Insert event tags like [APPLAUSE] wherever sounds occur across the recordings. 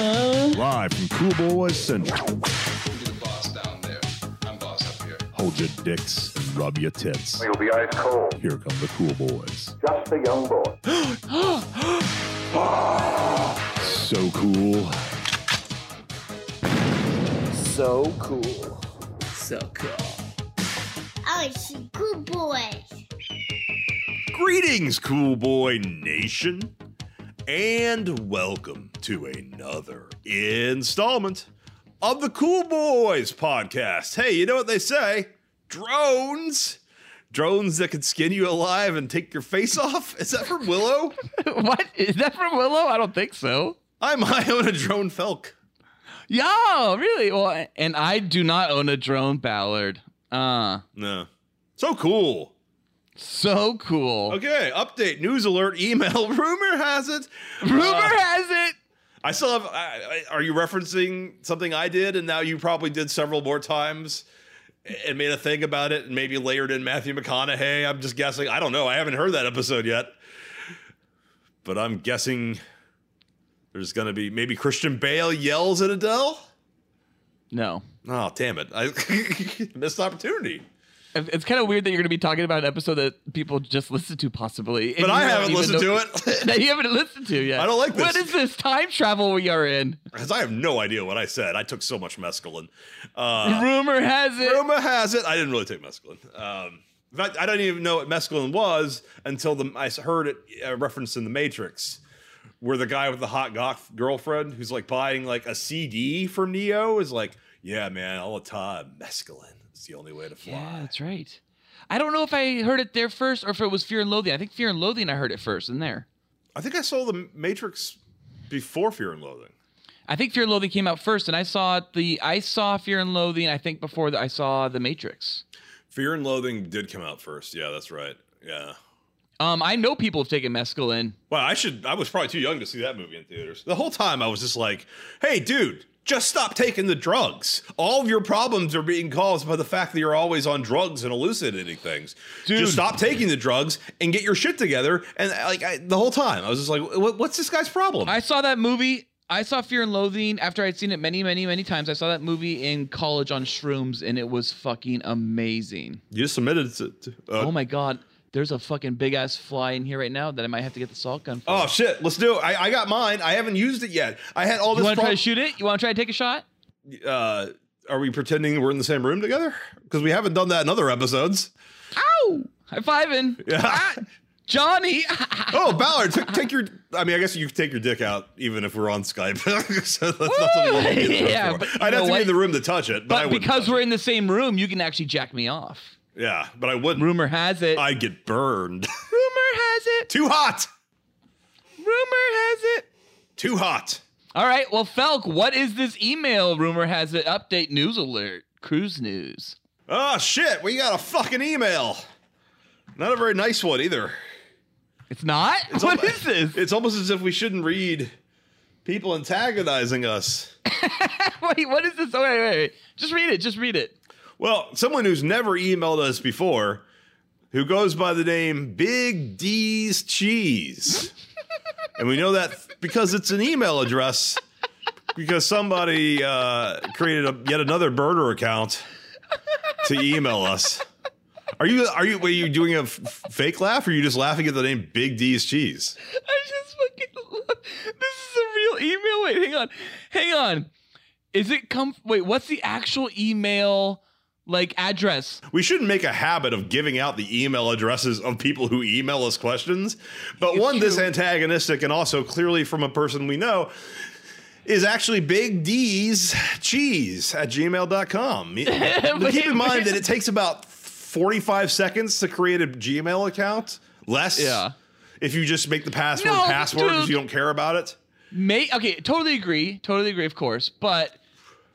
Uh-huh. Live from Cool Boys Central. You the boss down there. I'm boss up here. Hold your dicks and rub your tits. You'll be ice cold. Here come the Cool Boys. Just a young boy. [GASPS] So cool. So cool. So cool. Oh, it's cool boys. Greetings, Cool Boy Nation, and welcome to another installment of the Cool Boys podcast. Hey, you know what they say? Drones. Drones that can skin you alive and take your face [LAUGHS] off. Is that from Willow? [LAUGHS] what? Is that from Willow? I don't think so. [LAUGHS] I might own a drone Felk. Yeah, really? Well, and I do not own a drone Ballard. Uh, No. So cool. So cool. Okay, update, news alert, email. [LAUGHS] Rumor has it. Rumor uh, has it. I still have. I, I, are you referencing something I did, and now you probably did several more times, and made a thing about it, and maybe layered in Matthew McConaughey? I'm just guessing. I don't know. I haven't heard that episode yet, but I'm guessing there's going to be maybe Christian Bale yells at Adele. No. Oh damn it! I [LAUGHS] missed opportunity. It- It's kind of weird that you're going to be talking about an episode that people just listened to, possibly. But I haven't listened know- to it [LAUGHS] that you haven't listened to yet. I don't like What this. is this time travel we are in? because I have no idea what I said. I took so much mescaline. Uh, Rumor has it. Rumor has it, I didn't really take mescaline. Um, in fact, I didn't even know what mescaline was until the, I heard it uh, referenced in The Matrix, where the guy with the hot goth girlfriend who's like buying like a CD from Neo is like, "Yeah, man, all the time, mescaline. It's the only way to fly." Yeah, that's right. I don't know if I heard it there first or if it was Fear and Loathing. I think Fear and Loathing I heard it first in there. I think I saw The Matrix before Fear and Loathing. I think Fear and Loathing came out first, and I saw the I saw Fear and Loathing. I think before the, I saw The Matrix. Fear and Loathing did come out first. Yeah, that's right. Yeah. Um, I know people have taken mescaline. Well, I should. I was probably too young to see that movie in theaters. The whole time I was just like, "Hey, dude, just stop taking the drugs. All of your problems are being caused by the fact that you're always on drugs and hallucinating things. Dude. Just stop taking the drugs and get your shit together." And like I, the whole time, I was just like, "What's this guy's problem?" I saw that movie. I saw Fear and Loathing after I'd seen it many, many, many times. I saw that movie in college on shrooms, and it was fucking amazing. you submitted it. to uh, oh my god, there's a fucking big ass fly in here right now that I might have to get the salt gun for. Oh shit! Let's do it. I, I got mine. I haven't used it yet. I had all this. you want to try to shoot it? You want to try to take a shot? uh, are we pretending we're in the same room together? Because we haven't done that in other episodes. Ow! High fiving. [LAUGHS] Yeah. Johnny. [LAUGHS] Oh, Ballard, t- take your. I mean, I guess you could take your dick out even if we're on Skype. [LAUGHS] so that's not something we'll be in the room Yeah, but I'd have to what? be in the room to touch it, but, but because we're it. in the same room, you can actually jack me off. Yeah, but I wouldn't. Rumor has it. I'd get burned. [LAUGHS] Rumor has it. Too hot. Rumor has it. Too hot. All right. Well, Felk, what is this email? Rumor has it. Update news alert. Cruise news. Oh shit! We got a fucking email. Not a very nice one either. It's not. It's what al- is this? It's almost as if we shouldn't read people antagonizing us. [LAUGHS] wait. What is this? Oh, wait, wait, wait. Just read it. Just read it. Well, someone who's never emailed us before, who goes by the name Big D's Cheese. and we know that because it's an email address, because somebody uh, created a, yet another burner account to email us. Are you are you were you doing a f- fake laugh or are you just laughing at the name Big D's Cheese? I just fucking love. This is a real email. Wait, hang on, hang on. Is it come? Wait, what's the actual email like address? We shouldn't make a habit of giving out the email addresses of people who email us questions. But It's one this antagonistic and also clearly from a person we know is actually Big D's Cheese at gmail.com. But [LAUGHS] keep in mind that it takes about 45 seconds to create a Gmail account. Less. Yeah. If you just make the password No, password because you don't care about it. May okay, totally agree, totally agree, of course. But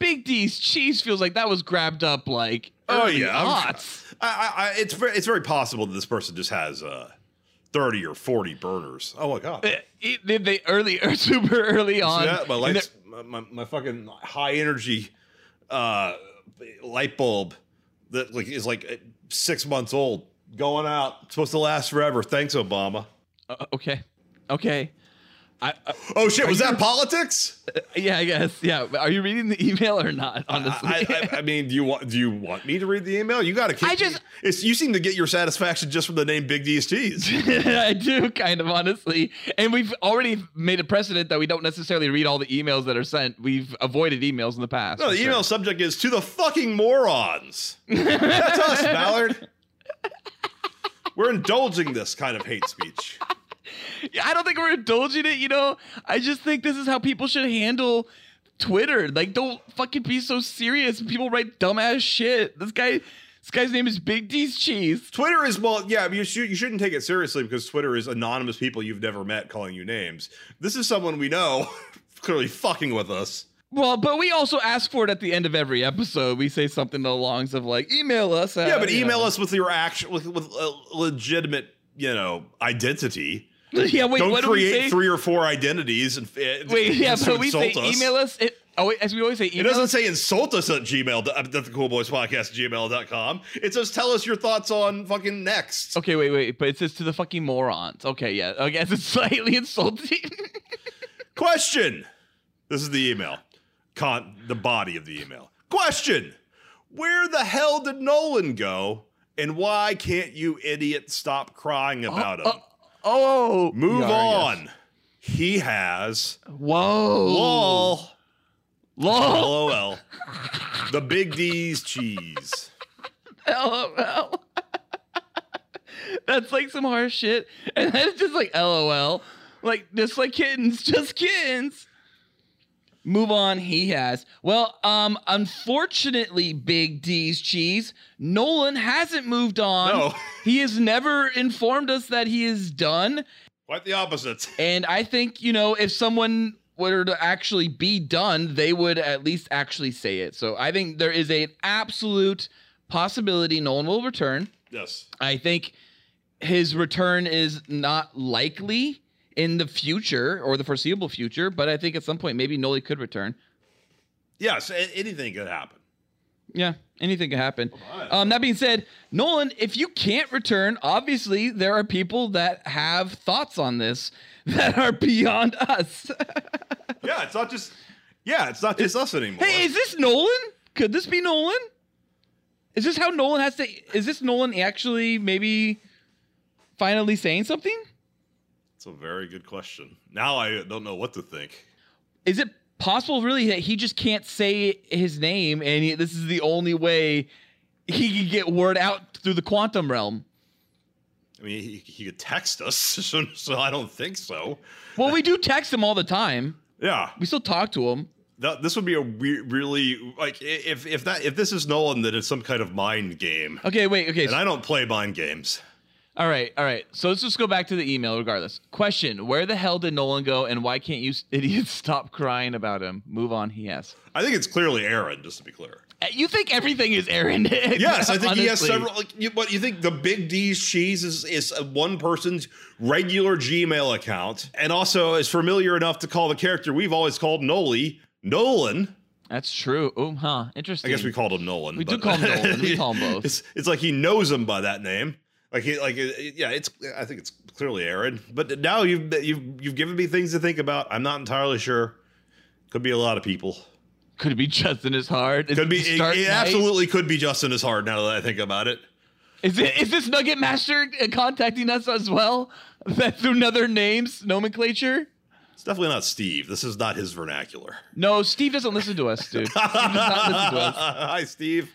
Big D's cheese feels like that was grabbed up like Oh, early yeah, I, I, I, it's very, it's very possible that this person just has uh, 30 or 40 burners. Oh my god. Uh, it- Did they early or [LAUGHS] super early on? yeah, my lights, my, my, my fucking high energy uh, light bulb that like is like six months old, going out, supposed to last forever. Thanks, Obama. Uh, okay, okay. I, I, Oh shit, was you- that politics? [LAUGHS] yeah, I guess. Yeah. Are you reading the email or not? Honestly, I, I, I mean, do you want do you want me to read the email? You got to. I just- it's, you seem to get your satisfaction just from the name Big D's Cheese. [LAUGHS] I do kind of honestly, and we've already made a precedent that we don't necessarily read all the emails that are sent. We've avoided emails in the past. No, the sure. email subject is to the fucking morons. That's us, [LAUGHS] Ballard. We're indulging this kind of hate speech. I don't think we're indulging it. You know, I just think this is how people should handle Twitter. Like, don't fucking be so serious. People write dumbass shit. This guy, this guy's name is Big D's Cheese. Twitter is well, yeah. You should you shouldn't take it seriously because Twitter is anonymous people you've never met calling you names. This is someone we know [LAUGHS] clearly fucking with us. Well, but we also ask for it at the end of every episode. We say something along the of like, email us. At, Yeah, but email know. us with your action with with a legitimate you know identity. [LAUGHS] yeah, wait, Don't what do we create say? three or four identities and uh, Wait, yeah, so we say us. email us. It, oh, wait, as we always say, It doesn't us. say insult us at gmail at the cool boys podcast gmail.com. It says tell us your thoughts on fucking next. Okay, wait, wait, but it says to the fucking morons. Okay, yeah, I guess it's [LAUGHS] slightly insulting. Question. This is the email. Con the body of the email. Question. Where the hell did Nolan go? And why can't you idiot stop crying about him? oh, Oh, move yeah, on. He has Whoa, lol lol, lol the big D's cheese. lol. That's like some harsh shit, and then it's just like lol, like just like kittens, just kittens. Move on, he has. Well, um, unfortunately, Big D's cheese, Nolan hasn't moved on. No. [LAUGHS] He has never informed us that he is done. Quite the opposite. [LAUGHS] And I think, you know, if someone were to actually be done, they would at least actually say it. So I think there is an absolute possibility Nolan will return. Yes. I think his return is not likely in the future or the foreseeable future, but I think at some point maybe Nolan could return. Yes, anything could happen. Yeah, anything could happen. Um, that being said, Nolan, if you can't return, obviously there are people that have thoughts on this [LAUGHS] that are beyond us. [LAUGHS] Yeah, it's not just yeah, it's not just us anymore. Hey, is this Nolan? Could this be Nolan? Is this how Nolan has to? Is this Nolan actually maybe finally saying something? It's a very good question. Now I don't know what to think. Is it possible really that he just can't say his name and he, this is the only way he can get word out through the quantum realm? I mean, he, he could text us, [LAUGHS] so, so I don't think so. Well, we do text him all the time. Yeah, We still talk to him. that, this would be a we- really like if if that if this is Nolan, that it's some kind of mind game, Okay, wait. Okay. and I don't play mind games. All right. All right. So let's just go back to the email regardless. Question Where the hell did Nolan go and why can't you [LAUGHS] idiots stop crying about him? Move on, he has. I think it's clearly Aaron, just to be clear. Uh, You think everything is Aaron? [LAUGHS] Yes, I think he has several. Like, you, what you think? The Big D's cheese is is one person's regular Gmail account, and also is familiar enough to call the character we've always called Noli Nolan. That's true. Oh, huh. Interesting. I guess we called him Nolan. We do call him Nolan. We [LAUGHS] call him both. It's, it's like he knows him by that name. Like he, like uh, yeah. It's I think it's clearly Aaron. But now you've you've you've given me things to think about. I'm not entirely sure. Could be a lot of people. Could it be Justin is hard? Could be. it It, Stark it Knight? absolutely could be Justin is hard. Now that I think about it. Is it? Is this Nugget Master uh, contacting us as well? [LAUGHS] That through another names nomenclature? It's definitely not Steve. This is not his vernacular. No, Steve doesn't listen to us, dude. Steve does not listen to us. [LAUGHS] Hi, Steve.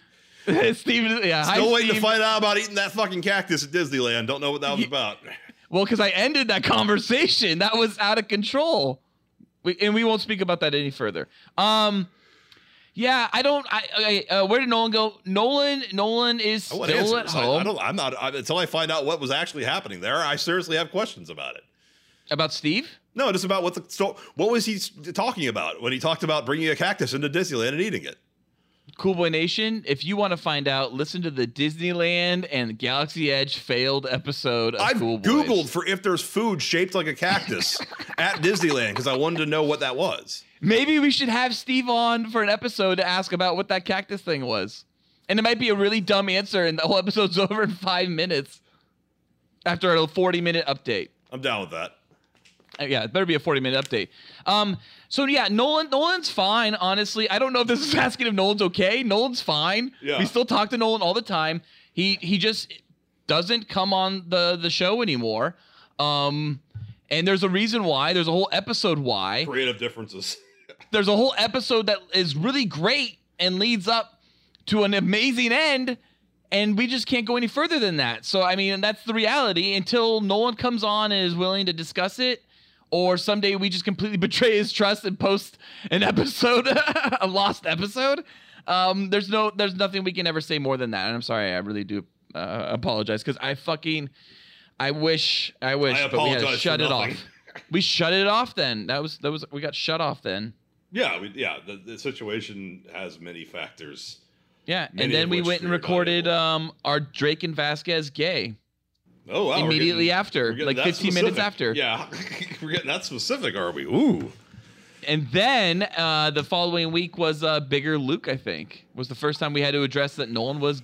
[LAUGHS] Steve, yeah. hi, Still waiting to find out about eating that fucking cactus at Disneyland. Don't know what that was about. Well, because I ended that conversation. That was out of control. We, and we won't speak about that any further. Um, yeah, I don't. I, okay, uh, where did Nolan go? Nolan, Nolan is still answers. at home. I, don't, I'm not I, until I find out what was actually happening there. I seriously have questions about it. About Steve? No, just about what the so what was he talking about when he talked about bringing a cactus into Disneyland and eating it? Cool Boy Nation, if you want to find out, listen to the Disneyland and Galaxy Edge failed episode of I've Cool googled for if there's food shaped like a cactus [LAUGHS] at Disneyland because I wanted to know what that was. Maybe we should have Steve on for an episode to ask about what that cactus thing was. And it might be a really dumb answer, and the whole episode's [LAUGHS] over in five minutes after a 40 minute update. I'm down with that. Uh, yeah, it better be a 40 minute update. Um, so yeah, Nolan, Nolan's fine. Honestly, I don't know if this is [LAUGHS] asking if Nolan's okay. Nolan's fine. Yeah. We still talk to Nolan all the time. He he just doesn't come on the the show anymore. Um, and there's a reason why. There's a whole episode why. Creative differences. [LAUGHS] There's a whole episode that is really great and leads up to an amazing end. And we just can't go any further than that. So I mean, that's the reality until Nolan comes on and is willing to discuss it, or someday we just completely [LAUGHS] betray his trust and post an episode, [LAUGHS] a lost episode. Um, there's no, there's nothing we can ever say more than that. And I'm sorry, I really do uh, apologize because I fucking, I wish, I wish, I but we had to shut it nothing. off. [LAUGHS] We shut it off then. That was that was we got shut off then. Yeah, we, yeah. The, the situation has many factors. Yeah, Many and then we went and recorded um our Drake and Vasquez gay. Oh wow! Immediately getting- after, like that 15 minutes after. Yeah, [LAUGHS] we're getting that specific, are we? Ooh. And then uh the following week was uh Bigger Luke, I think. Was the first time we had to address that Nolan was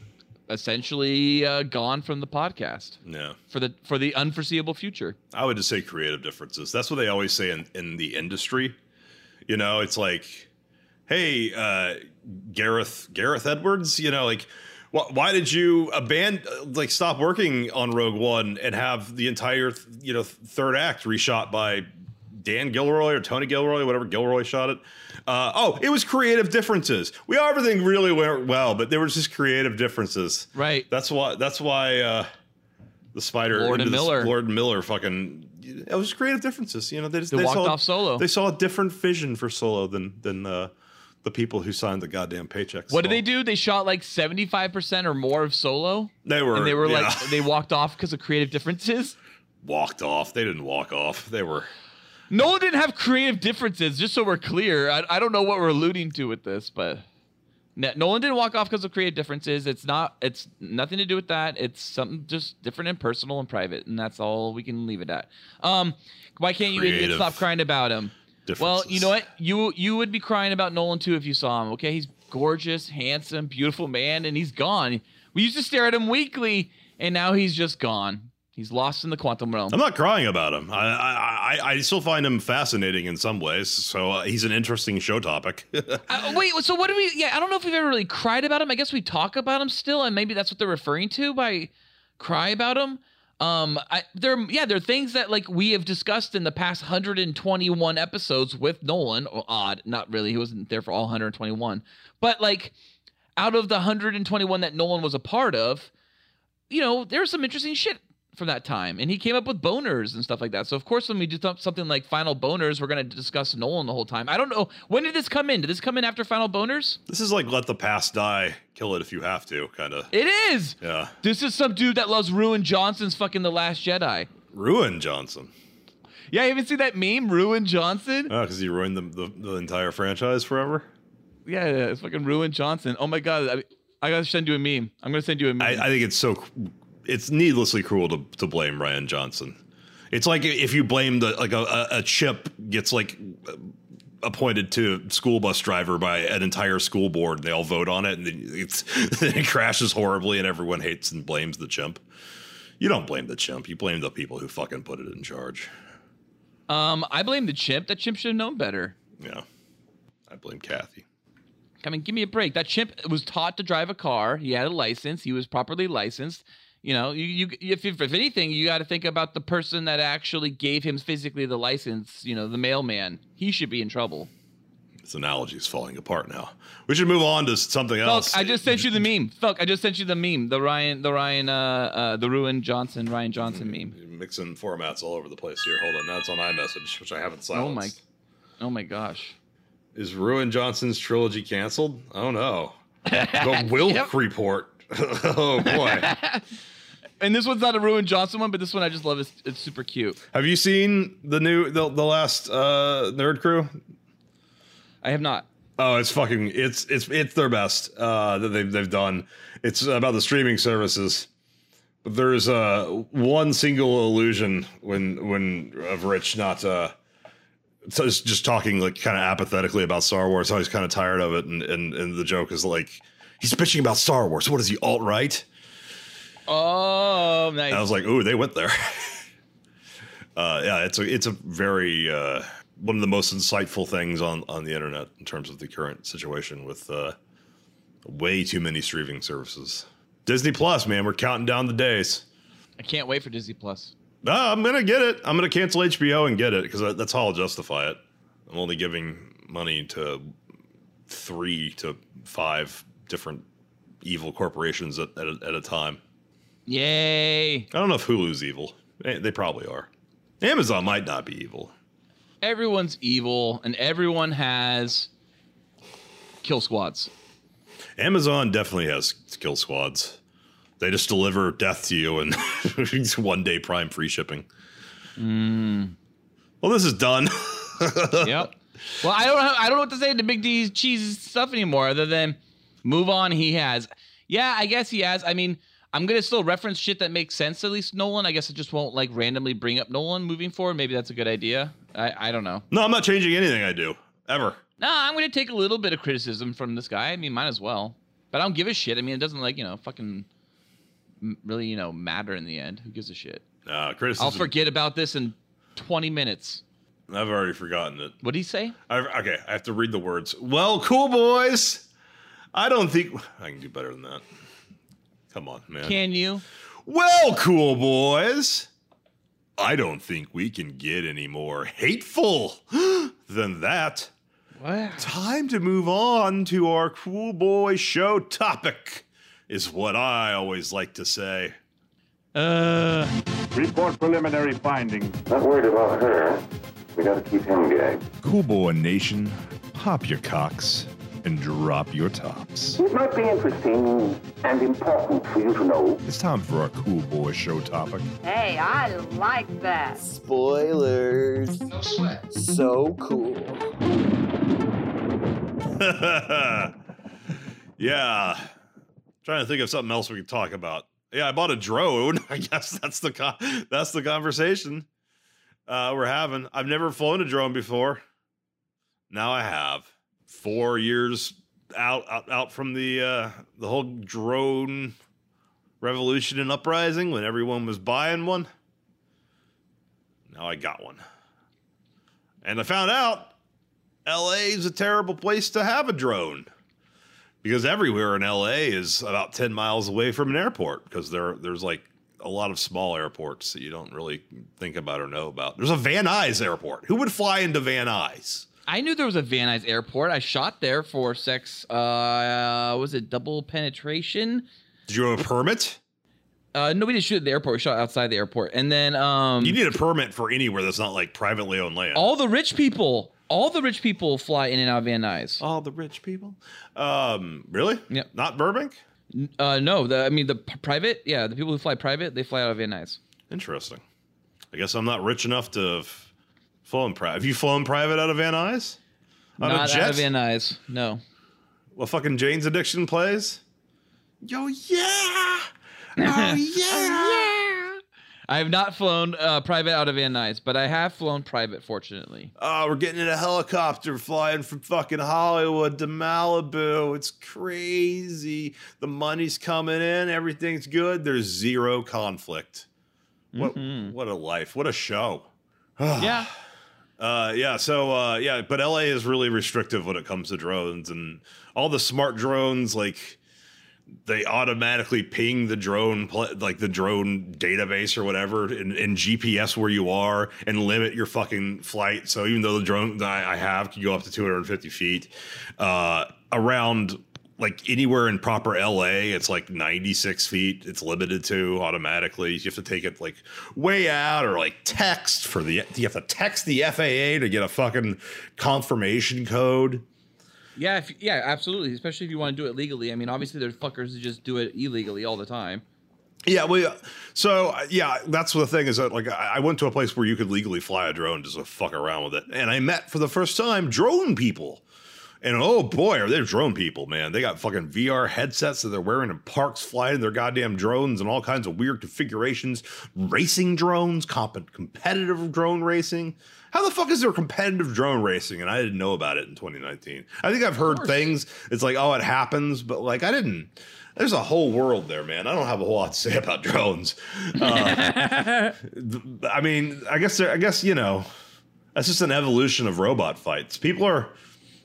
essentially uh, gone from the podcast Yeah. for the for the unforeseeable future. I would just say creative differences. That's what they always say in, in the industry. You know, it's like, hey, uh, Gareth Gareth Edwards. You know, like, why did you abandon, like, stop working on Rogue One and have the entire, you know, third act reshot by Dan Gilroy or Tony Gilroy, whatever Gilroy shot it. Uh, oh, it was creative differences. We everything really went well, but there was just creative differences. Right. That's why. That's why uh, the spider, Lord and Miller. Lord Miller, fucking. It was creative differences. You know, they just They walked saw, off Solo. They saw a different vision for Solo than than uh, the people who signed the goddamn paychecks. What did they do? They shot like 75% or more of Solo. They were. And they were yeah, like they walked off because of creative differences. walked off. They didn't walk off. They were. Nolan didn't have creative differences, just so we're clear. I, I don't know what we're alluding to with this, but No- Nolan didn't walk off because of creative differences. It's not. It's nothing to do with that. It's something just different and personal and private, and that's all we can leave it at. Um, why can't you idiots stop crying about him? Well, you know what? You you would be crying about Nolan too if you saw him. Okay, he's gorgeous, handsome, beautiful man, and he's gone. We used to stare at him weekly, and now he's just gone. He's lost in the quantum realm. I'm not crying about him. I I, I, I still find him fascinating in some ways. So uh, he's an interesting show topic. [LAUGHS] Uh, wait, so what do we? Yeah, I don't know if we've ever really cried about him. I guess we talk about him still, and maybe that's what they're referring to by cry about him. Um, I there, yeah, there are things that like we have discussed in the past 121 episodes with Nolan. Or odd, not really. He wasn't there for all 121, but like out of the 121 that Nolan was a part of, you know, there's some interesting shit from that time, and he came up with boners and stuff like that. So of course, when we do th- something like Final Boners, we're gonna discuss Nolan the whole time. I don't know when did this come in. Did this come in after Final Boners? this is like let the past die, kill it if you have to, kind of. It is. Yeah, This is some dude that loves Ruin Johnson's fucking The Last Jedi. ruin Johnson. Yeah, you even see that meme, Ruin Johnson? Oh, because he ruined the, the the entire franchise forever. Yeah, yeah, it's fucking Ruin Johnson. Oh my god, I, I gotta send you a meme. I'm gonna send you a meme. I, I think it's so it's needlessly cruel to, to blame Rian Johnson. It's like if you blame the like a, a, chip gets like appointed to school bus driver by an entire school board and they all vote on it and then [LAUGHS] it's then it crashes horribly and everyone hates and blames the chimp. You don't blame the chimp. You blame the people who fucking put it in charge. um, I blame the chimp. That chimp should have known better. Yeah. I blame Kathy. I mean, give me a break. That chimp was taught to drive a car. He had a license. He was properly licensed. You know, you, you if, if anything, you got to think about the person that actually gave him physically the license. You know, the mailman. He should be in trouble. This analogy is falling apart now. We should move on to something Look, else. I just sent you the meme. Look, I just sent you the meme. The Rian, the Rian, uh, uh, the Ruin Johnson, Rian Johnson meme. You're mixing formats all over the place here. Hold on. That's on iMessage, which I haven't silenced. Oh my, oh my gosh. Is Ruin Johnson's trilogy canceled? Oh no. [LAUGHS] The Wilk Yep. report. [LAUGHS] oh boy. [LAUGHS] And this one's not a Ruin Johnson one, but this one I just love. It's, it's super cute. Have you seen the new the, the last uh Nerd Crew? I have not. Oh, it's fucking it's it's it's their best uh that they've they've done. It's about the streaming services. But there's uh one single illusion when when of Rich not uh so it's just talking like kind of apathetically about Star Wars. How he's kind of tired of it, and, and and the joke is like he's bitching about Star Wars. What is he alt right? Oh, nice. I was like, ooh, they went there. [LAUGHS] uh, yeah, it's a it's a very uh, one of the most insightful things on on the internet in terms of the current situation with uh, way too many streaming services. Disney Plus, man, we're counting down the days. I can't wait for Disney Plus. No, I'm gonna get it. I'm gonna cancel HBO and get it because that's how I'll justify it. I'm only giving money to three to five different evil corporations at, at, a, at a time. Yay! I don't know if Hulu's evil. They probably are. Amazon might not be evil. Everyone's evil, and everyone has kill squads. Amazon definitely has kill squads. They just deliver death to you and it's [LAUGHS] one day prime free shipping. Hmm. Well, this is done. [LAUGHS] yep. Well, I don't know. I don't know what to say to Big D's cheese stuff anymore, other than move on. He has. Yeah, I guess he has. I mean, I'm gonna still reference shit that makes sense. At least Nolan. I guess I just won't like randomly bring up Nolan moving forward. Maybe that's a good idea. I I don't know. no, I'm not changing anything I do ever. No, I'm gonna take a little bit of criticism from this guy. I mean, might as well. But I don't give a shit. I mean, it doesn't like you know fucking really you know matter in the end. Who gives a shit? Uh, criticism. I'll forget about this in 20 minutes. I've already forgotten it. What did he say? I, okay, I have to read the words. Well, cool boys. I don't think I can do better than that. Come on, man. Can you? Well, cool boys. I don't think we can get any more hateful [GASPS] than that. What? Time to move on to our cool boy show topic, is what I always like to say. Uh, Report preliminary findings. Not worried about her. We gotta keep him gagged. Cool Boy Nation, pop your cocks and drop your tops. It might be interesting and important for you to know. It's time for our Cool Boy show topic. Hey, I like that. Spoilers. No sweat. So cool. [LAUGHS] yeah. Trying to think of something else we could talk about. Yeah, I bought a drone. [LAUGHS] I guess that's the con- that's the conversation uh, we're having. I've never flown a drone before. Now I have. Four years out out, out from the uh, the whole drone revolution and uprising when everyone was buying one. Now I got one. And I found out LA is a terrible place to have a drone because everywhere in LA is about 10 miles away from an airport because there there's like a lot of small airports that you don't really think about or know about. There's a Van Nuys airport. Who would fly into Van Nuys? I knew there was a Van Nuys airport. I shot there for sex. Uh, was it double penetration? Did you have a permit? Uh, no, we didn't shoot at the airport. We shot outside the airport, and then um, You need a permit for anywhere that's not like privately owned land. all the rich people, all the rich people fly in and out of Van Nuys. all the rich people. Um, really? Yep. Not Burbank? Uh, no, the I mean the p- private. Yeah, the people who fly private, they fly out of Van Nuys. Interesting. I guess I'm not rich enough to have flown private. Have you flown private out of Van Nuys? On Not a jet? out of Van Nuys. No. Well, fucking Jane's Addiction plays? Yo, yeah! [LAUGHS] Oh, yeah! yeah. I have not flown uh, private out of Van Nuys, but I have flown private, fortunately. Oh, we're getting in a helicopter flying from fucking Hollywood to Malibu. It's crazy. The money's coming in. Everything's good. There's zero conflict. What, what a life. What a show. [SIGHS] yeah. Uh, yeah. So, uh, yeah, but LA is really restrictive when it comes to drones and all the smart drones, like they automatically ping the drone, like the drone database or whatever, and, and GPS where you are and limit your fucking flight. So even though the drone I I have can go up to 250 feet, uh, around like anywhere in proper LA, it's like 96 feet. It's limited to automatically. You have to take it like way out or like text for the, you have to text the FAA to get a fucking confirmation code. Yeah, if, yeah, absolutely. Especially if you want to do it legally. I mean, obviously there's fuckers who just do it illegally all the time. Yeah, well, so yeah, that's the thing is that like I I went to a place where you could legally fly a drone just to fuck around with it, and I met for the first time drone people, And oh boy, are they drone people, man. They got fucking VR headsets that they're wearing in parks, flying their goddamn drones and all kinds of weird configurations. Racing drones, comp- competitive drone racing. How the fuck is there competitive drone racing? And I didn't know about it in 2019. I think I've heard things. It's like, oh, it happens, but like I didn't. There's a whole world there, man. I don't have a whole lot to say about drones. Uh, [LAUGHS] I mean, I guess I guess you know that's just an evolution of robot fights. People are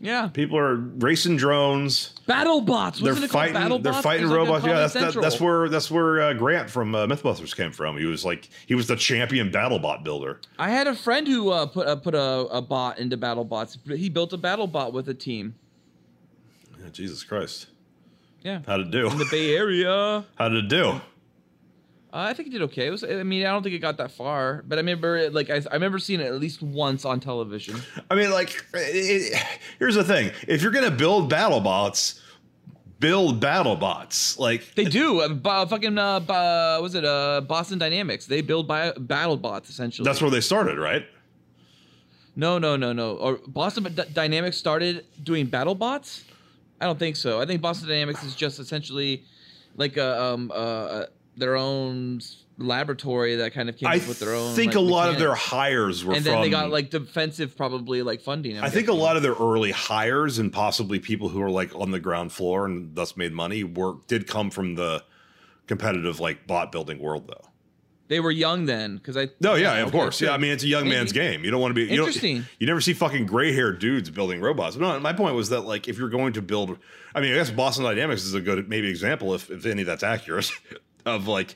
Yeah. people are racing drones. Battle bots. They're fighting. Battle they're fighting It was like robots. yeah, that's that, that's where that's where uh, Grant from uh, MythBusters came from. He was like he was the champion battle bot builder. I had a friend who uh, put uh, put a, a bot into battle bots. He built a battle bot with a team. Yeah, Jesus Christ, Yeah. how did it do? In the Bay Area. [LAUGHS] How did it do? Uh, I think it did okay. It was. I mean, I don't think it got that far, but I remember, it, like, I, I remember seeing it at least once on television. I mean, like, it, it- here's the thing: if you're gonna build battle bots, build battle bots. Like, They do. Uh, b- fucking, uh, b- uh, was it uh, Boston Dynamics? They build bi- battle bots essentially. that's where they started, right? No, no, no, no. Or Boston D- Dynamics started doing battle bots? I don't think so. I think Boston Dynamics is just essentially like a um uh their own laboratory that kind of came I up with their own. I think like, a lot of their hires were and from. then they got like defensive probably like funding. I'm I think a lot of their early hires and possibly people who are like on the ground floor and thus made money were did come from the competitive like bot building world though. they were young then because I. No, yeah, of course. sure. Yeah, I mean it's a young Maybe. man's game. You don't want to be you Interesting. you never see fucking gray haired dudes building robots. No, my point was that like if you're going to build, I mean I guess Boston Dynamics is a good maybe example if if any that's accurate [LAUGHS] of like,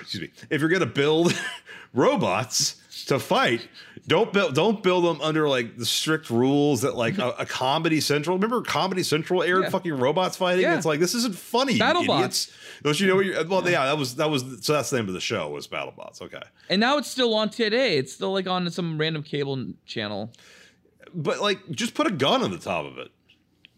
excuse me, if you're gonna build [LAUGHS] robots to fight. Don't build. Don't build them under like the strict rules that like a, a Comedy Central. Remember Comedy Central aired Yeah. fucking robots fighting. Yeah. It's like this isn't funny. BattleBots. Don't you know? What you're, uh, well, yeah, that was that was so that's the name of the show was BattleBots. Okay. And now it's still on today. It's still like on some random cable channel. but like just put a gun on the top of it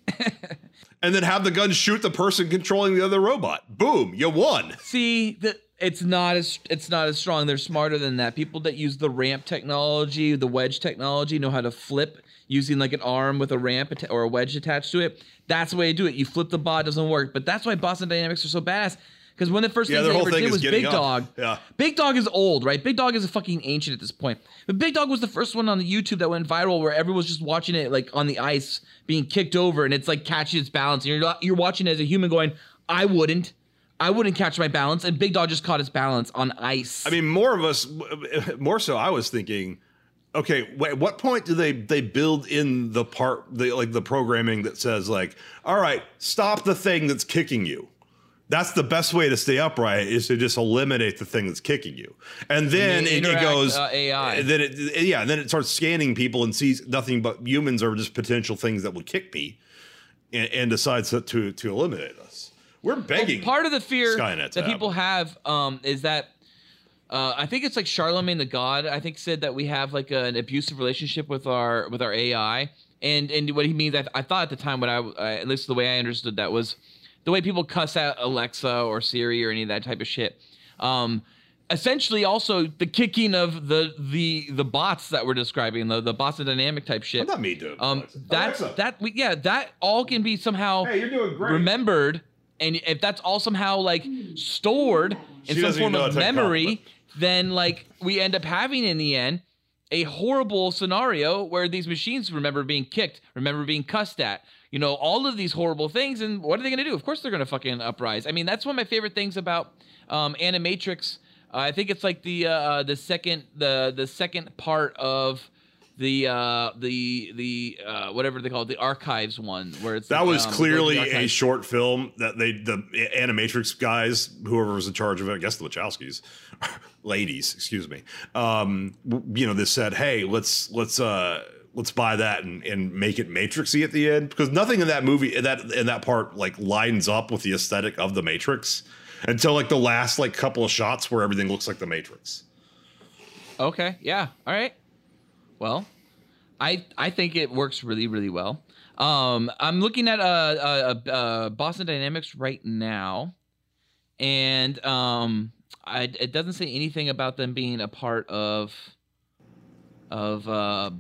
[LAUGHS] and then have the gun shoot the person controlling the other robot boom you won See, the, it's not as it's not as strong. They're smarter than that. People that use the ramp technology, the wedge technology, know how to flip using like an arm with a ramp or a wedge attached to it. That's the way to do it. You flip the bot, doesn't work. But that's why Boston Dynamics are so badass. Because one of the first Yeah, things they ever thing did was Big up. Dog. Yeah. Big Dog is old, right? Big Dog is a fucking ancient at this point. But Big Dog was the first one on the YouTube that went viral where everyone was just watching it like on the ice being kicked over and it's like catching its balance. And you're you're watching it as a human going, I wouldn't. I wouldn't catch my balance. And Big Dog just caught his balance on ice. i mean more of us [LAUGHS] more so i was thinking okay at what point do they they build in the part the like the programming that says like all right stop the thing that's kicking you that's the best way to stay upright is to just eliminate the thing that's kicking you and then it, it goes uh, AI. then it yeah then it starts scanning people and sees nothing but humans are just potential things that would kick me and, and decides to, to to eliminate us we're begging part of the fear Skynet that people have um, is that uh, I think it's like Charlemagne the God. I think said that we have like an abusive relationship with our with our AI, and and what he means. I, I thought at the time what I, I at least the way I understood that was the way people cuss out Alexa or Siri or any of that type of shit. Um, essentially, also the kicking of the the the bots that we're describing, the the Boston Dynamic type shit. not me doing Um, Alexa. that Alexa. that we yeah that all can be somehow Hey, you're doing great. remembered, and if that's all somehow like stored in She some form of how to take memory, then like we end up having in the end a horrible scenario where these machines remember being kicked, remember being cussed at, you know, all of these horrible things. And what are they going to do? Of course, they're going to fucking uprise. I mean, that's one of my favorite things about um, Animatrix. Uh, I think it's like the uh, the second the the second part of the uh the the uh whatever they call it the archives one where it's That was um, clearly a short film that they the animatrix guys, whoever was in charge of it, I guess the Wachowskis, [LAUGHS] ladies, excuse me. Um, you know, they said, "Hey, let's let's uh let's buy that and, and make it matrixy at the end because nothing in that movie in that in that part like lines up with the aesthetic of the Matrix until like the last like couple of shots where everything looks like the Matrix." Okay. Yeah. All right. Well, I I think it works really really well. Um, I'm looking at uh, uh, uh, uh Boston Dynamics right now, and um, I, it doesn't say anything about them being a part of of uh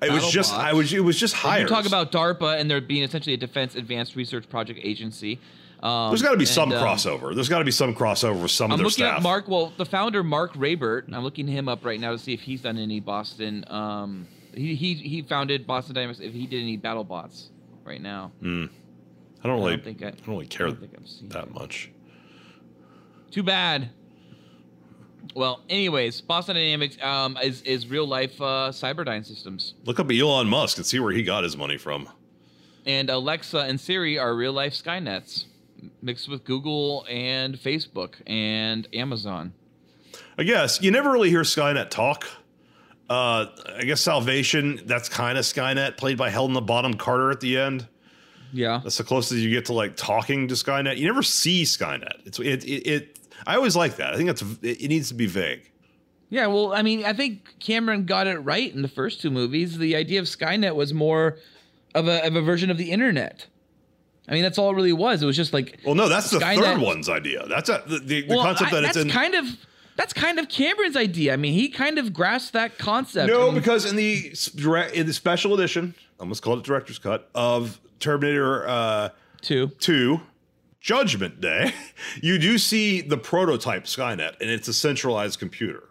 It was just I was it was just And hires. You talk about DARPA and there being essentially a Defense Advanced Research Project Agency. Um, There's got to be and, some um, crossover. There's got to be some crossover with some I'm of their looking staff. at Mark. Well, the founder Marc Raibert. I'm looking him up right now to see if he's done any Boston. Um, he he he founded Boston Dynamics. If he did any battle bots right now, I don't I really. don't think I- I don't really care I don't think I've seen that it. much. too bad. Well, anyways, Boston Dynamics um, is is real life uh, Cyberdyne systems, Look up Elon Musk and see where he got his money from. and Alexa and Siri are real life Skynets mixed with Google and Facebook and Amazon. I guess you never really hear Skynet talk. Uh, I guess Salvation, that's kind of Skynet, played by Helen the Bottom Carter at the end. Yeah, That's the closest you get to like talking to Skynet. You never see Skynet. It's it it. it I always like that. I think that's it, it needs to be vague. Yeah, well, I mean, I think Cameron got it right in the first two movies. The idea of Skynet was more of a of a version of the internet. I mean, that's all it really was. It was just like Well, no, that's the Skynet- third one's idea. That's a, the the, the well, concept I- that it's that's in. kind of that's kind of Cameron's idea. I mean, he kind of grasped that concept. No, because in the in the special edition, almost called it director's cut of Terminator uh, two. Two, Judgment Day, [LAUGHS] you do see the prototype Skynet, and it's a centralized computer.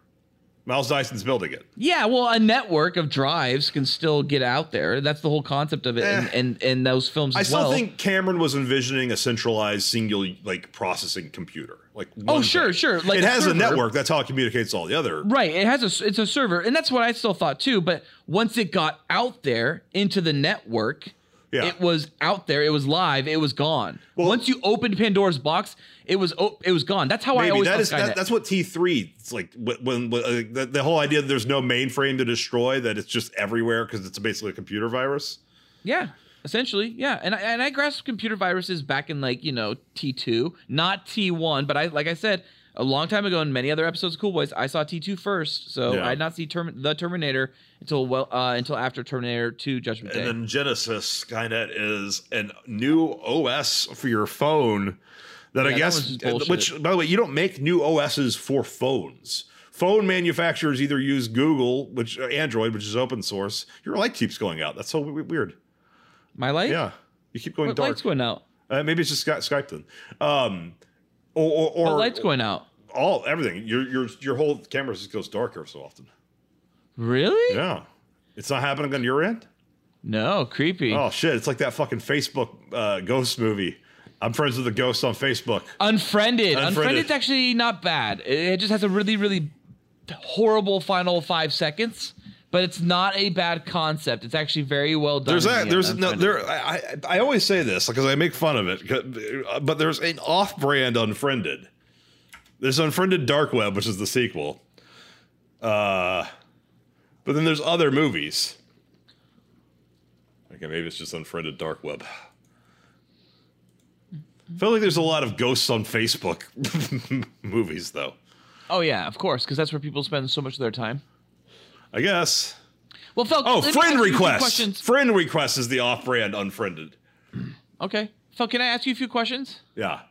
Miles Dyson's building it. Yeah, well, a network of drives can still get out there. That's the whole concept of it, and, Eh. and and those films I still well. think Cameron was envisioning a centralized, single like processing computer. Like oh, sure, thing. sure, like it a has a network. That's how it communicates all the other. Right. It has a it's a server, and that's what I still thought too. But once it got out there into the network, Yeah. it was out there. It was live. It was gone. Well- once you opened Pandora's box, it was it was gone. That's how I always that is that, that's what T three. It's like when, when uh, the, the whole idea that there's no mainframe to destroy, that it's just everywhere because it's basically a computer virus. yeah, essentially, yeah. And I, and I grasped computer viruses back in like you know T two, not T one. But I like I said a long time ago in many other episodes of Cool Boys, I saw T two first. So Yeah. I did not see Term- the Terminator until well uh, until after Terminator two Judgment Day. And then Genesis Skynet is a new OS for your phone that I Yeah, that guess, bullshit. which by the way, you don't make new OSs for phones. Phone manufacturers either use Google, which uh, Android, which is open source. Your light keeps going out. That's so we- weird. My light, Yeah, you keep going what dark. light's going out? Uh, maybe it's just Sky- Skype then. Um, or or, or What light's going out? all everything. Your your your whole camera just goes darker so often. Really? Yeah, it's not happening on your end. No, creepy. Oh shit! It's like that fucking Facebook uh, ghost movie. I'm friends with the ghost on Facebook. Unfriended. Unfriended. Unfriended's actually not bad. It just has a really, really horrible final five seconds, but it's not a bad concept. It's actually very well done. There's that. the There's no. There. I, I I always say this because I make fun of it, but there's an off-brand Unfriended. There's Unfriended Dark Web, which is the sequel. Uh, but then there's other movies. Okay, maybe it's just Unfriended Dark Web. I feel like there's a lot of ghosts on Facebook [LAUGHS] movies, though. Oh yeah, of course, because that's where people spend so much of their time. I guess. Well, Fel, Oh, friend ask you a few request. Friend request is the off-brand Unfriended. [CLEARS THROAT] Okay, Fel, can I ask you a few questions? Yeah.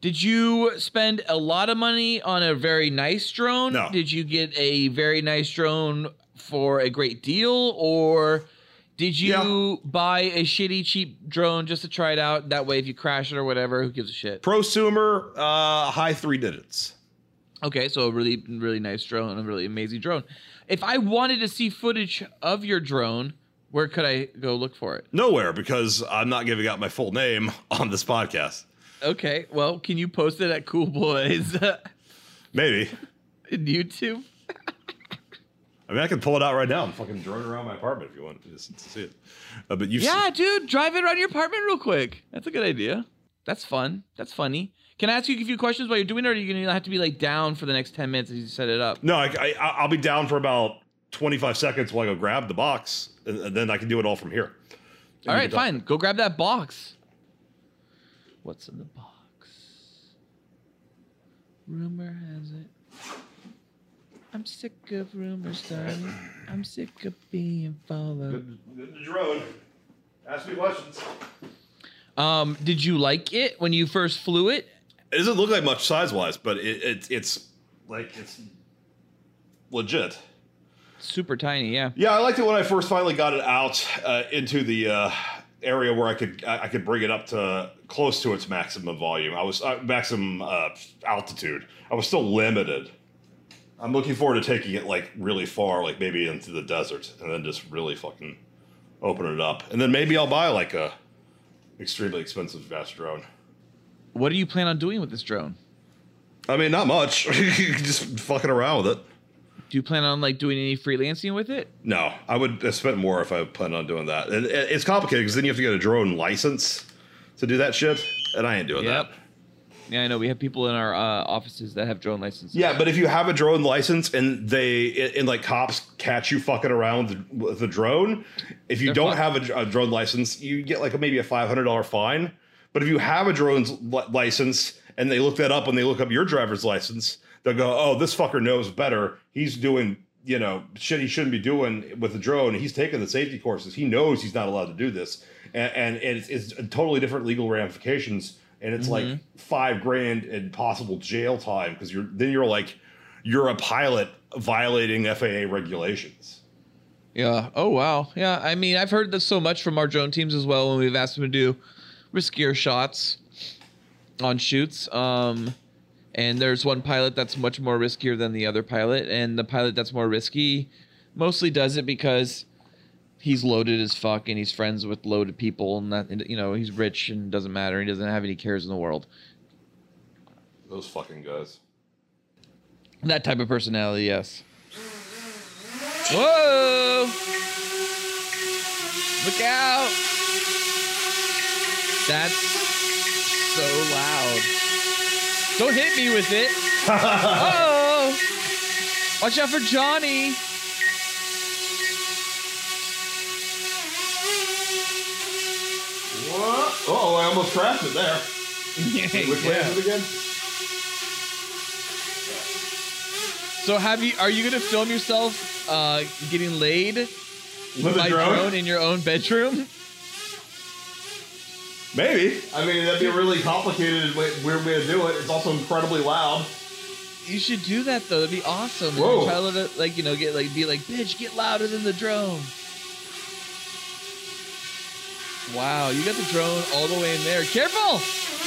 Did you spend a lot of money on a very nice drone? No. Did you get a very nice drone for a great deal, or did you Yeah. buy a shitty cheap drone just to try it out? That way, if you crash it or whatever, who gives a shit? Prosumer, uh, high three digits. Okay, so a really, really nice drone, a really amazing drone. If I wanted to see footage of your drone, where could I go look for it? Nowhere because I'm not giving out my full name [LAUGHS] on this podcast. Okay, well, can you post it at Cool Boys [LAUGHS] Maybe. in YouTube? I mean, I can pull it out right now and fucking drone around my apartment if you want just to see it. Uh, but you, Yeah, dude, drive it around your apartment real quick. That's a good idea. That's fun. That's funny. Can I ask you a few questions while you're doing it, or are you gonna have to be like down for the next ten minutes as you set it up? no, I, I, I'll be down for about 25 seconds while I go grab the box, and, and then I can do it all from here. And All you right, can talk. fine. Go grab that box. What's in the box? Rumor has it. I'm sick of rumors starting. I'm sick of being followed. The drone. Ask me questions. Um, did you like it when you first flew it? It doesn't look like much size wise, but it, it it's like it's legit. super tiny. Yeah. Yeah, I liked it when I first finally got it out uh, into the uh, area where I could I could bring it up to close to its maximum volume. I was uh, maximum uh, altitude. I was still limited. I'm looking forward to taking it like really far, like maybe into the desert, and then just really fucking open it up, and then maybe I'll buy like a extremely expensive fast drone. What do you plan on doing with this drone? I mean, not much. [LAUGHS] just fucking around with it. Do you plan on like doing any freelancing with it? No, I would have spent more if I planned on doing that. It- it's complicated because then you have to get a drone license to do that shit, and I ain't doing Yep. that. Yeah, I know. We have people in our uh, offices that have drone licenses. Yeah, but if you have a drone license and they and like cops catch you fucking around with the, with the drone, if you They're don't fucked. have a, a drone license, you get like a, maybe a five hundred dollar fine. But if you have a drone's li- license and they look that up and they look up your driver's license, they'll go, "Oh, this fucker knows better. He's doing." You know, shit he shouldn't be doing with the drone. He's taking the safety courses. He knows he's not allowed to do this, and, and it's, it's totally different legal ramifications. And it's Mm-hmm. like five grand and possible jail time because you're then you're like you're a pilot violating FAA regulations. Yeah. Oh wow. Yeah. I mean, I've heard this so much from our drone teams as well when we've asked them to do riskier shots on shoots. Um, and there's one pilot that's much more riskier than the other pilot, and the pilot that's more risky mostly does it because he's loaded as fuck and he's friends with loaded people, and that you know he's rich and doesn't matter. He doesn't have any cares in the world. Those fucking guys. That type of personality, yes. Whoa! Look out! That's so loud. Don't hit me with it. [LAUGHS] oh! Watch out for Johnny. What? Oh, I almost crashed it there. [LAUGHS] Which way is it again? So have you? Are you gonna film yourself uh, getting laid With a by drone? in your own bedroom? Maybe. I mean, that'd be a really complicated, way, weird way to do it. It's also incredibly loud. You should do that though. That'd be awesome. Whoa. your child would, like you know, get like be like, bitch, get louder than the drone. Wow, you got the drone all the way in there. Careful!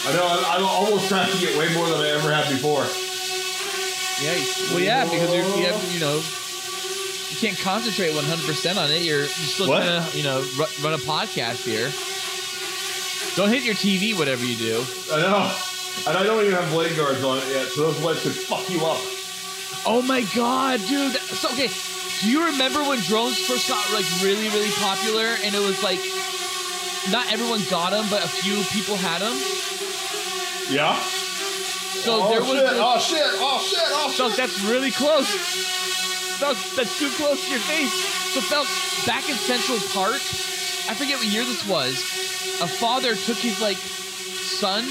I know. I'm, I'm almost crashing it way more than I ever have before. Yeah. Well, yeah, because you're, you have to, you know, you can't concentrate 100 percent on it. You're, you're still What? trying to, you know, ru- run a podcast here. Don't hit your TV, whatever you do. I know. And I don't even have blade guards on it yet, so those blades could fuck you up. Oh my god, dude. So okay, do you remember when drones first got like really, really popular and it was like not everyone got them, but a few people had them? Yeah. So oh, there was shit. this- oh shit! Oh shit! Oh Felk, shit! that's really close. Felk, that's too close to your face. So Felk, back in Central Park, I forget what year this was. A father took his like son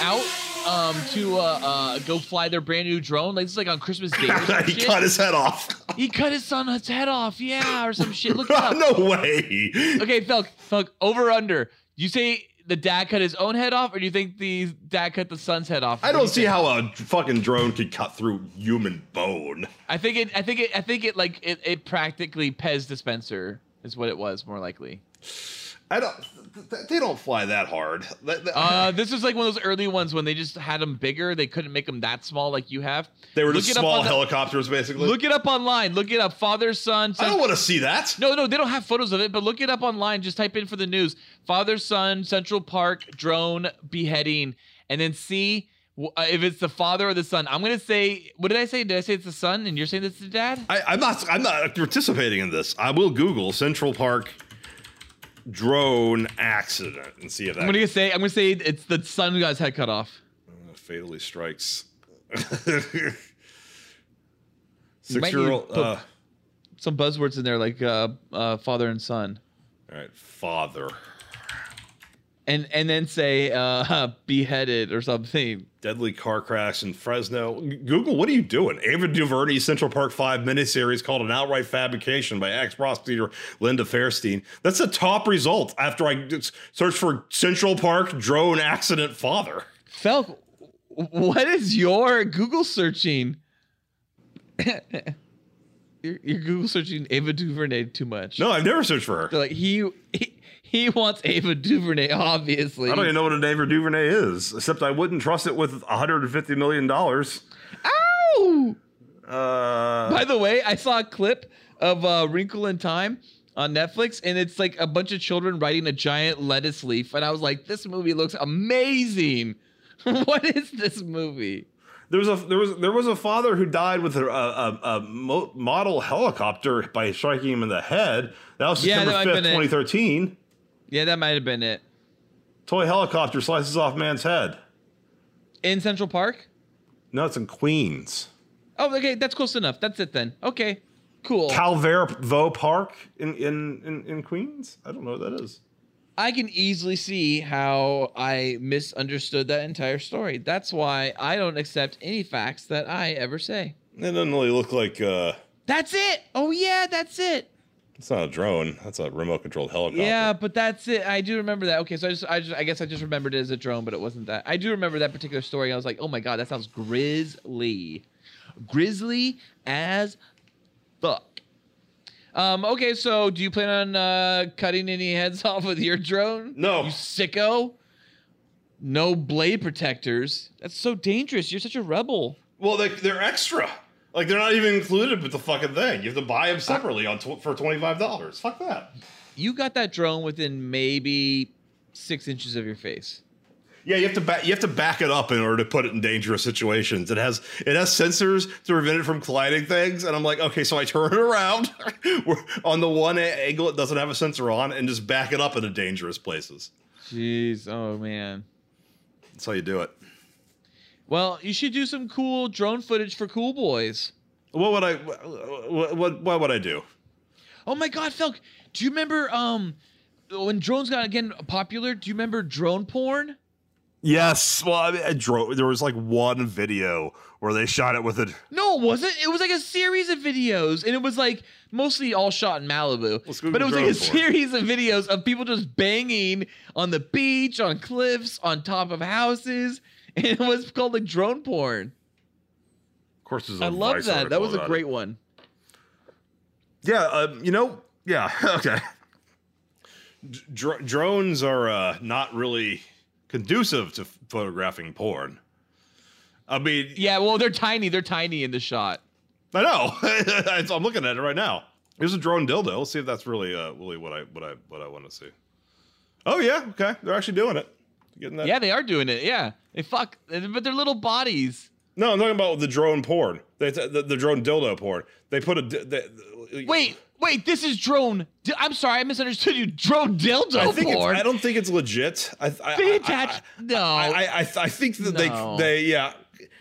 out um to uh, uh go fly their brand new drone. Like this is like on Christmas [LAUGHS] Day. He shit. cut his head off. He cut his son's head off, yeah, or some shit. Look it up. [LAUGHS] no way. Okay, Felk, Felk, over under. You say the dad cut his own head off, or do you think the dad cut the son's head off? I do don't you see think? how a fucking drone could cut through human bone. I think it. I think it. I think it. Like it. It practically Pez dispenser is what it was, more likely. I don't. Th- th- They don't fly that hard. [LAUGHS] Uh, [LAUGHS] this is like one of those early ones when they just had them bigger. They couldn't make them that small like you have. they were look just small on the- helicopters, basically. Look it up online. Look it up. Father, son. I don't want to see that. No, no, they don't have photos of it, but look it up online. Just type in for the news father, son, Central Park, drone beheading, and then see uh, if it's the father or the son. I'm going to say, what did I say? Did I say it's the son? And you're saying it's the dad? I, I'm not. I'm not participating in this. I will Google Central Park drone accident and see if that I'm to say, I'm to say it's the son who got his head cut off. fatally strikes. Six year old. need to put- Uh, Some buzzwords in there like uh, uh, father and son. all right, father. And, and then say uh, [LAUGHS] beheaded or something. Deadly car crash in Fresno. Google, what are you doing? Ava DuVernay's Central Park 5 miniseries called An Outright Fabrication by ex prosecutor Linda Fairstein. That's the top result after I searched for Central Park drone accident father. Felk, what is your Google searching? [LAUGHS] You're, you're Google searching Ava DuVernay too much. No, I've never searched for her. They're like he, he [LAUGHS] he wants Ava DuVernay, obviously. I don't even know what a Ava DuVernay is, except I wouldn't trust it with 150 million dollars. Ow! Uh, By the way, I saw a clip of uh, Wrinkle in Time on Netflix, and it's like a bunch of children riding a giant lettuce leaf, and I was like, "This movie looks amazing." [LAUGHS] what is this movie? there was a there was there was a father who died with a, a, a mo- model helicopter by striking him in the head. That was Yeah, September that might have fifth, twenty thirteen. Yeah, that might have been it. Toy helicopter slices off man's head. In Central Park. No, it's in Queens. Oh, okay, that's close enough. That's it then. Okay, cool. Calvert Vaux Park in, in, in, in Queens? I don't know what that is. I can easily see how I misunderstood that entire story. That's why I don't accept any facts that I ever say. It doesn't really look like uh That's it. Oh yeah, that's it. It's not a drone. That's a remote controlled helicopter. Yeah, but that's it. I do remember that. Okay, so I just, I just, I guess I just remembered it as a drone, but it wasn't that. I do remember that particular story. I was like, oh my god, that sounds grisly, grisly as fuck. Um. Okay, so do you plan on uh, cutting any heads [LAUGHS] off with your drone? No. You sicko. No blade protectors. That's so dangerous. You're such a rebel. Well, they, they're extra. Like they're not even included with the fucking thing. You have to buy them separately on tw- for twenty five dollars. Fuck that. You got that drone within maybe six inches of your face. Yeah, you have to back. You have to back it up in order to put it in dangerous situations. It has it has sensors to prevent it from colliding things, and I'm like, okay, so I turn it [LAUGHS] around on the one angle it doesn't have a sensor on, and just back it up into dangerous places. Jeez. Oh man. That's how you do it. Well, you should do some cool drone footage for cool boys. What would I? What what, what would I do? Oh my god, Felk, do you remember um when drones got again popular? Do you remember drone porn? Yes. Well, I mean, I drove. There was like one video where they shot it with a. No, it wasn't. It was like a series of videos, and it was like mostly all shot in Malibu. But it was like a series of videos of people just banging on the beach, on cliffs, on top of houses, [LAUGHS] it was called like drone porn. Of course, there's a I love that. That was a great it. one. Yeah. Um, you know. Yeah. [LAUGHS] Okay. Dr- drones are uh, not really conducive to photographing porn. I mean, Yeah, well, they're tiny. They're tiny in the shot. I know. [LAUGHS] I'm looking at it right now. Here's a drone dildo. Let's see if that's really, uh, really what I, what I, what I want to see. Oh yeah, okay. They're actually doing it. Getting that? Yeah, they are doing it. Yeah, they fuck, but they're little bodies. No, I'm talking about the drone porn. They, the, the drone dildo porn. They put a. They, Wait, wait, this is drone. di- I'm sorry, I misunderstood you. Drone dildo I think porn. I don't think it's legit. I, I, They I- attach. I, no. I, I, think that No. they, they, yeah,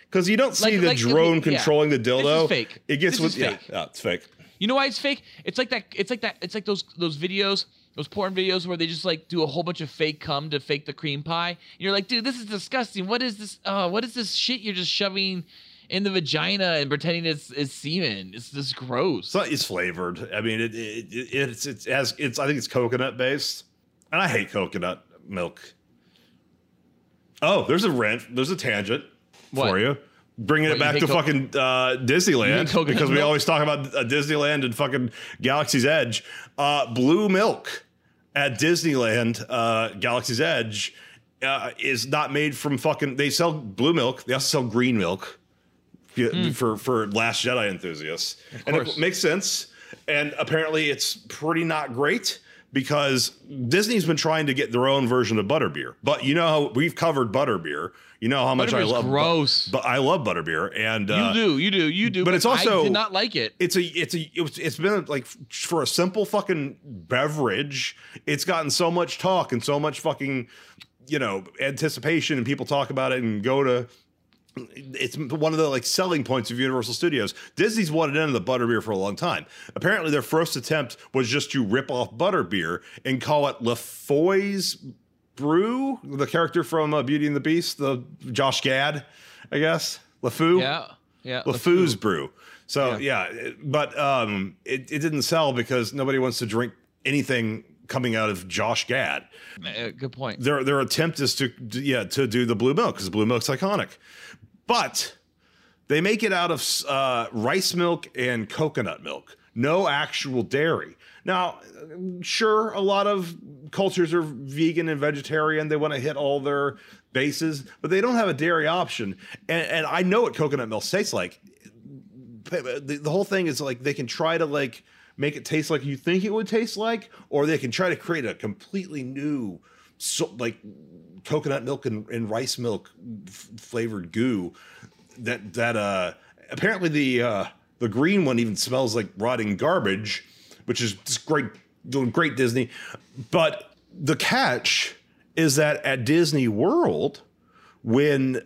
because you don't see Like- the like, drone yeah. controlling the dildo. This is fake. It gets This with yeah, fake. yeah, it's fake. You know why it's fake? It's like that. It's like that. It's like those those videos, those porn videos where they just like do a whole bunch of fake cum to fake the cream pie. And you're like, dude, this is disgusting. What is this? Uh, what is this shit you're just shoving in the vagina and pretending it's, it's semen? It's just gross. It's, flavored. I mean, it, it, it it's it's has it's. I think it's coconut based, and I hate coconut milk. Oh, there's a rent. There's a tangent What? for you. Bringing it back to fucking uh, Disneyland because we milk? always talk about uh, Disneyland and fucking Galaxy's Edge. Uh, blue milk at Disneyland, uh, Galaxy's Edge, uh, is not made from fucking. They sell blue milk. They also sell green milk yeah, for for Last Jedi enthusiasts, and it makes sense. And apparently, it's pretty not great because Disney's been trying to get their own version of butterbeer. But you know how we've covered butterbeer. You know how much I love. gross. but I love butterbeer, and uh, you do, you do, you do. but it's also- I did not like it. it's a it's a it's, it's been like for a simple fucking beverage it's gotten so much talk and so much fucking you know anticipation and people talk about it and go to it's one of the like selling points of Universal Studios. Disney's wanted into the butterbeer for a long time. Apparently, their first attempt was just to rip off butterbeer and call it LaFoy's Brew, the character from uh, Beauty and the Beast, the Josh Gad, I guess. LeFou. yeah, yeah. LeFou's brew. So yeah, it- but um, it, it didn't sell because nobody wants to drink anything coming out of Josh Gad. Uh, good point. Their their attempt is to yeah to do the blue milk because blue milk's iconic, but They make it out of uh, rice milk and coconut milk, no actual dairy. Now, sure, a lot of cultures are vegan and vegetarian. They want to hit all their bases, but they don't have a dairy option. And, and I know what coconut milk tastes like. The, the whole thing is like they can try to like make it taste like you think it would taste like, or they can try to create a completely new, so, like coconut milk and, and rice milk f- flavored goo that that uh apparently the uh the green one even smells like rotting garbage which is just great doing great disney. But the catch is that at disney world when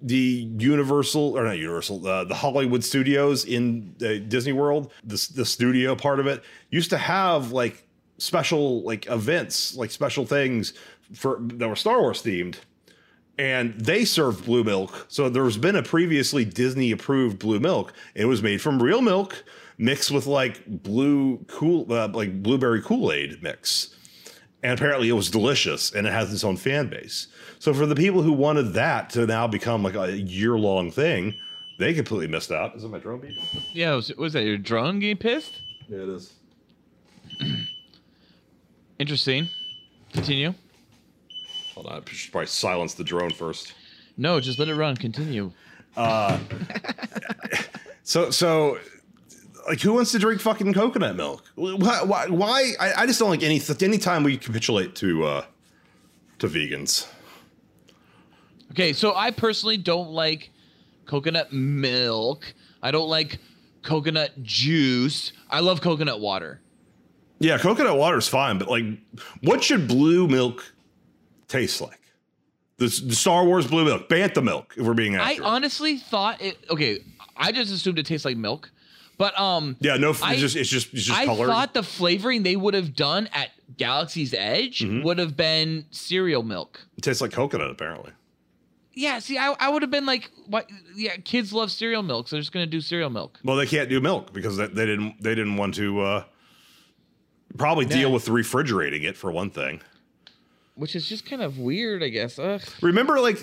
the universal or not universal uh, the hollywood studios in uh, disney world the, the studio part of it used to have like special like events like special things for that were star wars themed and they served blue milk. So there's been a previously Disney approved blue milk. It was made from real milk mixed with like blue cool uh, like blueberry Kool-Aid mix. And apparently it was delicious and it has its own fan base. So for the people who wanted that to now become like a year-long thing, they completely missed out. Is it my drone beeping? Yeah, was, was that your drone getting pissed? Yeah, it is. [CLEARS THROAT] Interesting. Continue. Hold on, I should probably silence the drone first. No, just let it run. Continue. Uh, [LAUGHS] So, so, like, who wants to drink fucking coconut milk? Why? Why? why? I, I just don't like any. any time we capitulate to uh to vegans. Okay, so I personally don't like coconut milk. I don't like coconut juice. I love coconut water. Yeah, coconut water is fine, but like, what should blue milk taste like? The, the Star Wars blue milk, bantha milk. If we're being I honestly thought it. Okay, I just assumed it tastes like milk, but um, yeah, no, it's I- just it's just it's just I color. thought the flavoring they would have done at Galaxy's Edge Mm-hmm. would have been cereal milk. it tastes like coconut, apparently. Yeah, see, I, I would have been like, what? Yeah, kids love cereal milk, so they're just gonna do cereal milk. Well, they can't do milk because they, they didn't they didn't want to uh probably Yeah. deal with refrigerating it for one thing. Which is just kind of weird, I guess. Ugh. Remember, like,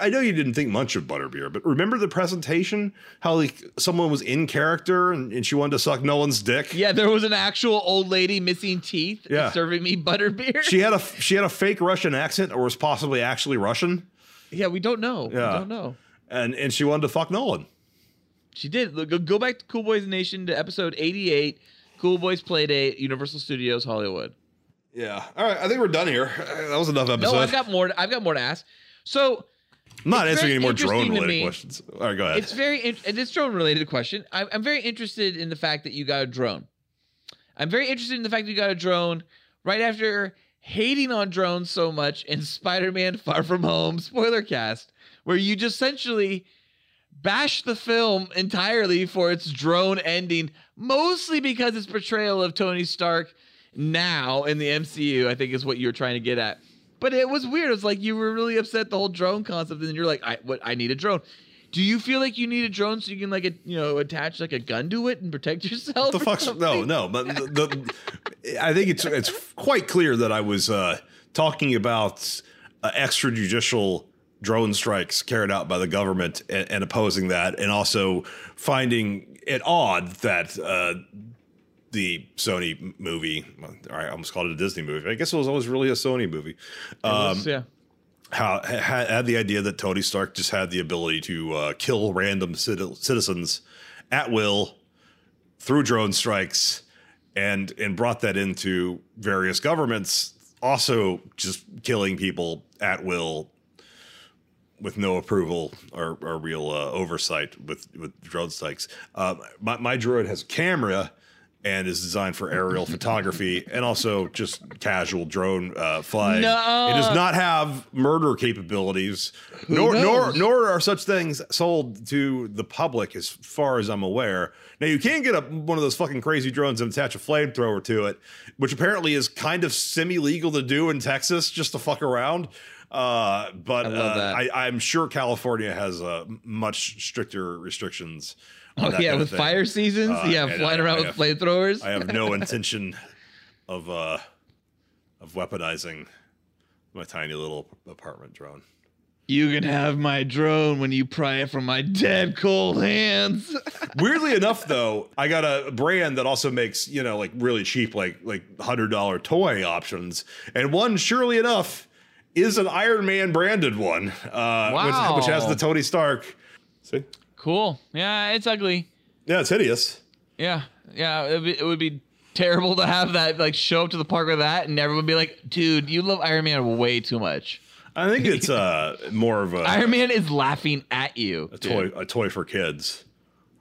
I know you didn't think much of Butterbeer, but remember the presentation? How like someone was in character and, and she wanted to suck Nolan's dick. Yeah, there was an actual old lady missing teeth Yeah. serving me butterbeer. She had a [LAUGHS] she had a fake Russian accent, or was possibly actually Russian, yeah, we don't know. Yeah. We don't know. and and she wanted to fuck Nolan. She did. Look, Go, go back to Cool Boys Nation to episode 88, Cool Boys Playdate, Universal Studios, Hollywood. Yeah. All right, I think we're done here. That was enough episode. No, I've got more. I've got more to ask. So I'm not answering any more drone related questions. All right, go ahead. it's very in- it's drone related question. I'm, I'm very interested in the fact that you got a drone. I'm very interested in the fact that you got a drone right after hating on drones so much in Spider-Man: Far From Home spoiler cast, where you just essentially bashed the film entirely for its drone ending, mostly because its portrayal of Tony Stark now in the MCU, I think is what you're trying to get at. But it was weird. It was like you were really upset the whole drone concept, and then you're like, I what I need a drone. Do you feel like you need a drone so you can like a, you know attach like a gun to it and protect [LAUGHS] yourself? the or fuck's no, no. But the, the, I think it's it's quite clear that I was uh, talking about uh, extrajudicial drone strikes carried out by the government and, and opposing that, and also finding it odd that uh, the Sony movie. I almost called it a Disney movie. I guess it was always really a Sony movie. It was- Um, yeah. how had, had the idea that Tony Stark just had the ability to uh, kill random citi- citizens at will through drone strikes, and and brought that into various governments also just killing people at will with no approval or, or real uh, oversight with with drone strikes. Um, my my droid has a camera and is designed for aerial [LAUGHS] photography and also just casual drone uh, flying. No. It does not have murder capabilities, nor nor knows? nor are such things sold to the public, as far as I'm aware. Now you can get a, one of those fucking crazy drones and attach a flamethrower to it, which apparently is kind of semi-legal to do in Texas, just to fuck around. Uh, but I uh, I, I'm sure California has uh, much stricter restrictions. [LAUGHS] Oh yeah, with fire seasons. Uh, yeah, flying I- around I with flamethrowers. I have no [LAUGHS] intention of uh of weaponizing my tiny little apartment drone. You can have my drone when you pry it from my dead cold hands. [LAUGHS] Weirdly enough, though, I got a brand that also makes you know like really cheap, like like hundred dollar toy options, and one surely enough is an Iron Man branded one, uh, which, which has the Tony Stark. See, cool. Yeah, it's ugly. yeah, it's hideous. Yeah, yeah. It would, be, it would be terrible to have that like show up to the park with that, and everyone would be like, "Dude, you love Iron Man way too much." I think it's uh more of a [LAUGHS] Iron Man is laughing at you. a toy a toy for kids.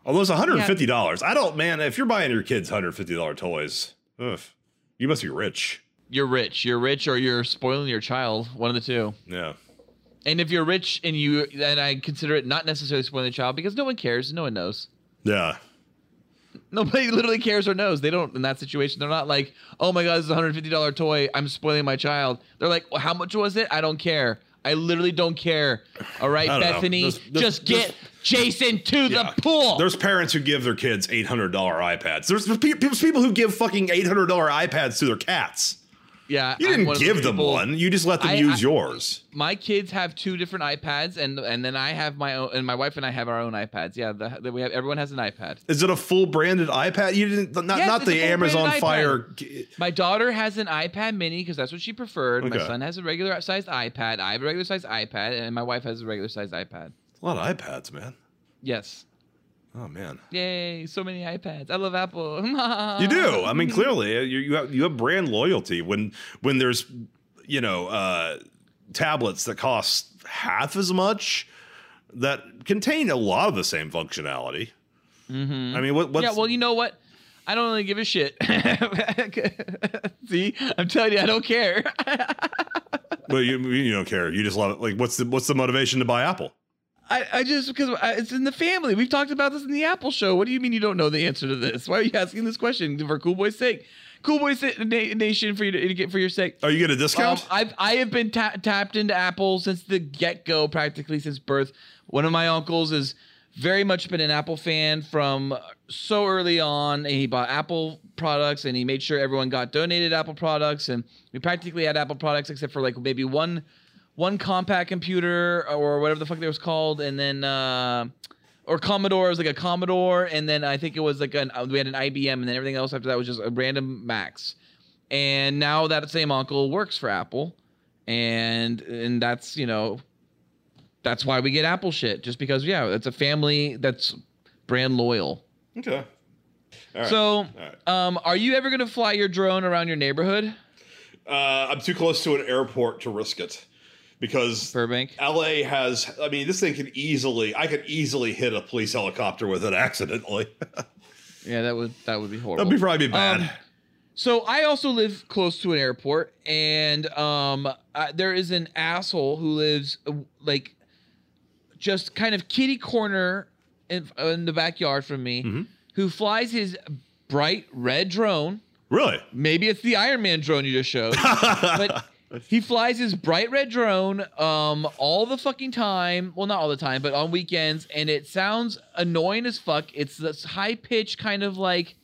Although it's one hundred and fifty dollars, I don't man. If you're buying your kids hundred fifty dollar toys, ugh, you must be rich. You're rich. You're rich, or you're spoiling your child. One of the two. Yeah, And if you're rich and you, and I consider it not necessarily spoiling the child because no one cares, no one knows. yeah. Nobody literally cares or knows. They don't in that situation. They're not like, oh my god, this is a hundred fifty dollar toy. I'm spoiling my child. They're like, well, how much was it? I don't care. I literally don't care. All right, I don't know. Bethany, There's- there's- just get Jason to Yeah. the pool. There's parents who give their kids eight hundred dollar iPads. There's people who give fucking eight hundred dollar iPads to their cats. Yeah, You didn't of the give them people- one. You just let them I- use I- yours. My kids have two different iPads, and and then I have my own, and my wife and I have our own iPads. Yeah, the, the, we have everyone has an iPad. Is it a full branded iPad? You didn't not Yes, not the Amazon Fire. My daughter has an iPad Mini because that's what she preferred. My son has a regular sized iPad. I have a regular sized iPad, and my wife has a regular sized iPad. A lot of iPads, man. Yes. Oh man, Yay! So many iPads. I love Apple. [LAUGHS] you do. I mean, clearly, uh, you, you have you have brand loyalty when when there's you know uh, tablets that cost half as much that contain a lot of the same functionality. Mm-hmm. I mean, what? What's, yeah. Well, you know what? I don't really give a shit. [LAUGHS] See, I'm telling you, I don't care. [LAUGHS] well, you you don't care. You just love it. Like, what's the what's the motivation to buy Apple? I, I just because I- it's in the family. We've talked about this in the Apple show. What do you mean you don't know the answer to this? Why are you asking this question for Cool Boy's sake? Cool Boys Na- Nation for you to get for your sake. Are you get a discount? Um, I've I have been ta- tapped into Apple since the get go, practically since birth. One of my uncles is very much been an Apple fan from so early on. And he bought Apple products and he made sure everyone got donated Apple products, and we practically had Apple products except for like maybe one one compact computer or whatever the fuck it was called, and then. Uh, or Commodore. It was like a Commodore, and then I think it was like an we had an IBM, and then everything else after that was just a random Macs. And now that same uncle works for Apple, and and that's you know, that's why we get Apple shit, just because yeah, it's a family that's brand loyal. okay. Right. So, right. um, are you ever gonna fly your drone around your neighborhood, Uh, I'm too close to an airport to risk it because Burbank? LA has. I mean, this thing can easily. I could easily hit a police helicopter with it accidentally. [LAUGHS] Yeah, that would that would be horrible. That'd be probably be bad. Um, So I also live close to an airport, and um, uh, there is an asshole who lives uh, like just kind of kitty corner in, in the backyard from me, Mm-hmm. who flies his bright red drone. really? Maybe it's the Iron Man drone you just showed, [LAUGHS] but he flies his bright red drone um all the fucking time. Well, not all the time, but on weekends, and it sounds annoying as fuck. It's this high pitched kind of like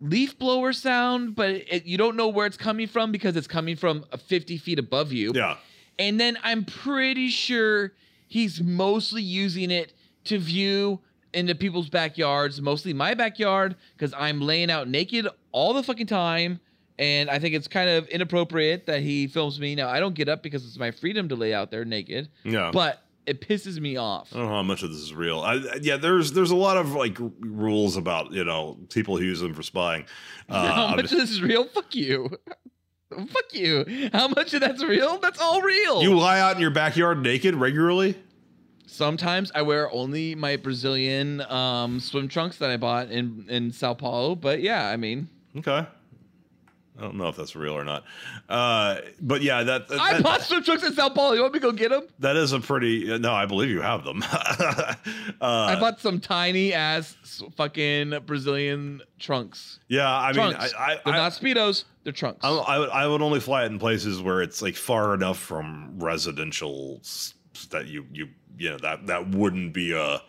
leaf blower sound, but it, you don't know where it's coming from because it's coming from uh, 50 feet above you. Yeah. And then I'm pretty sure he's mostly using it to view into people's backyards, mostly my backyard, because I'm laying out naked all the fucking time. And I think it's kind of inappropriate that he films me. Now, I don't get up because it's my freedom to lay out there naked, Yeah. but it pisses me off. I don't know how much of this is real. I, yeah, there's there's a lot of like r- rules about you know people who use them for spying. [LAUGHS] Uh, How much just- of this is real? Fuck you. [LAUGHS] Fuck you. How much of that's real? That's all real. you lie out in your backyard naked regularly? Sometimes I wear only my Brazilian um, swim trunks that I bought in in Sao Paulo. But yeah, I mean, Okay. I don't know if that's real or not. Uh, but yeah, that, that I bought swim trunks in Sao Paulo. You want me to go get them? that is a pretty no. I believe you have them. [LAUGHS] uh, I bought some tiny ass fucking Brazilian trunks. yeah, I mean, I, I, They're I, not speedos. They're trunks. I, I would I would only fly it in places where it's like far enough from residential that you you you know that that wouldn't be a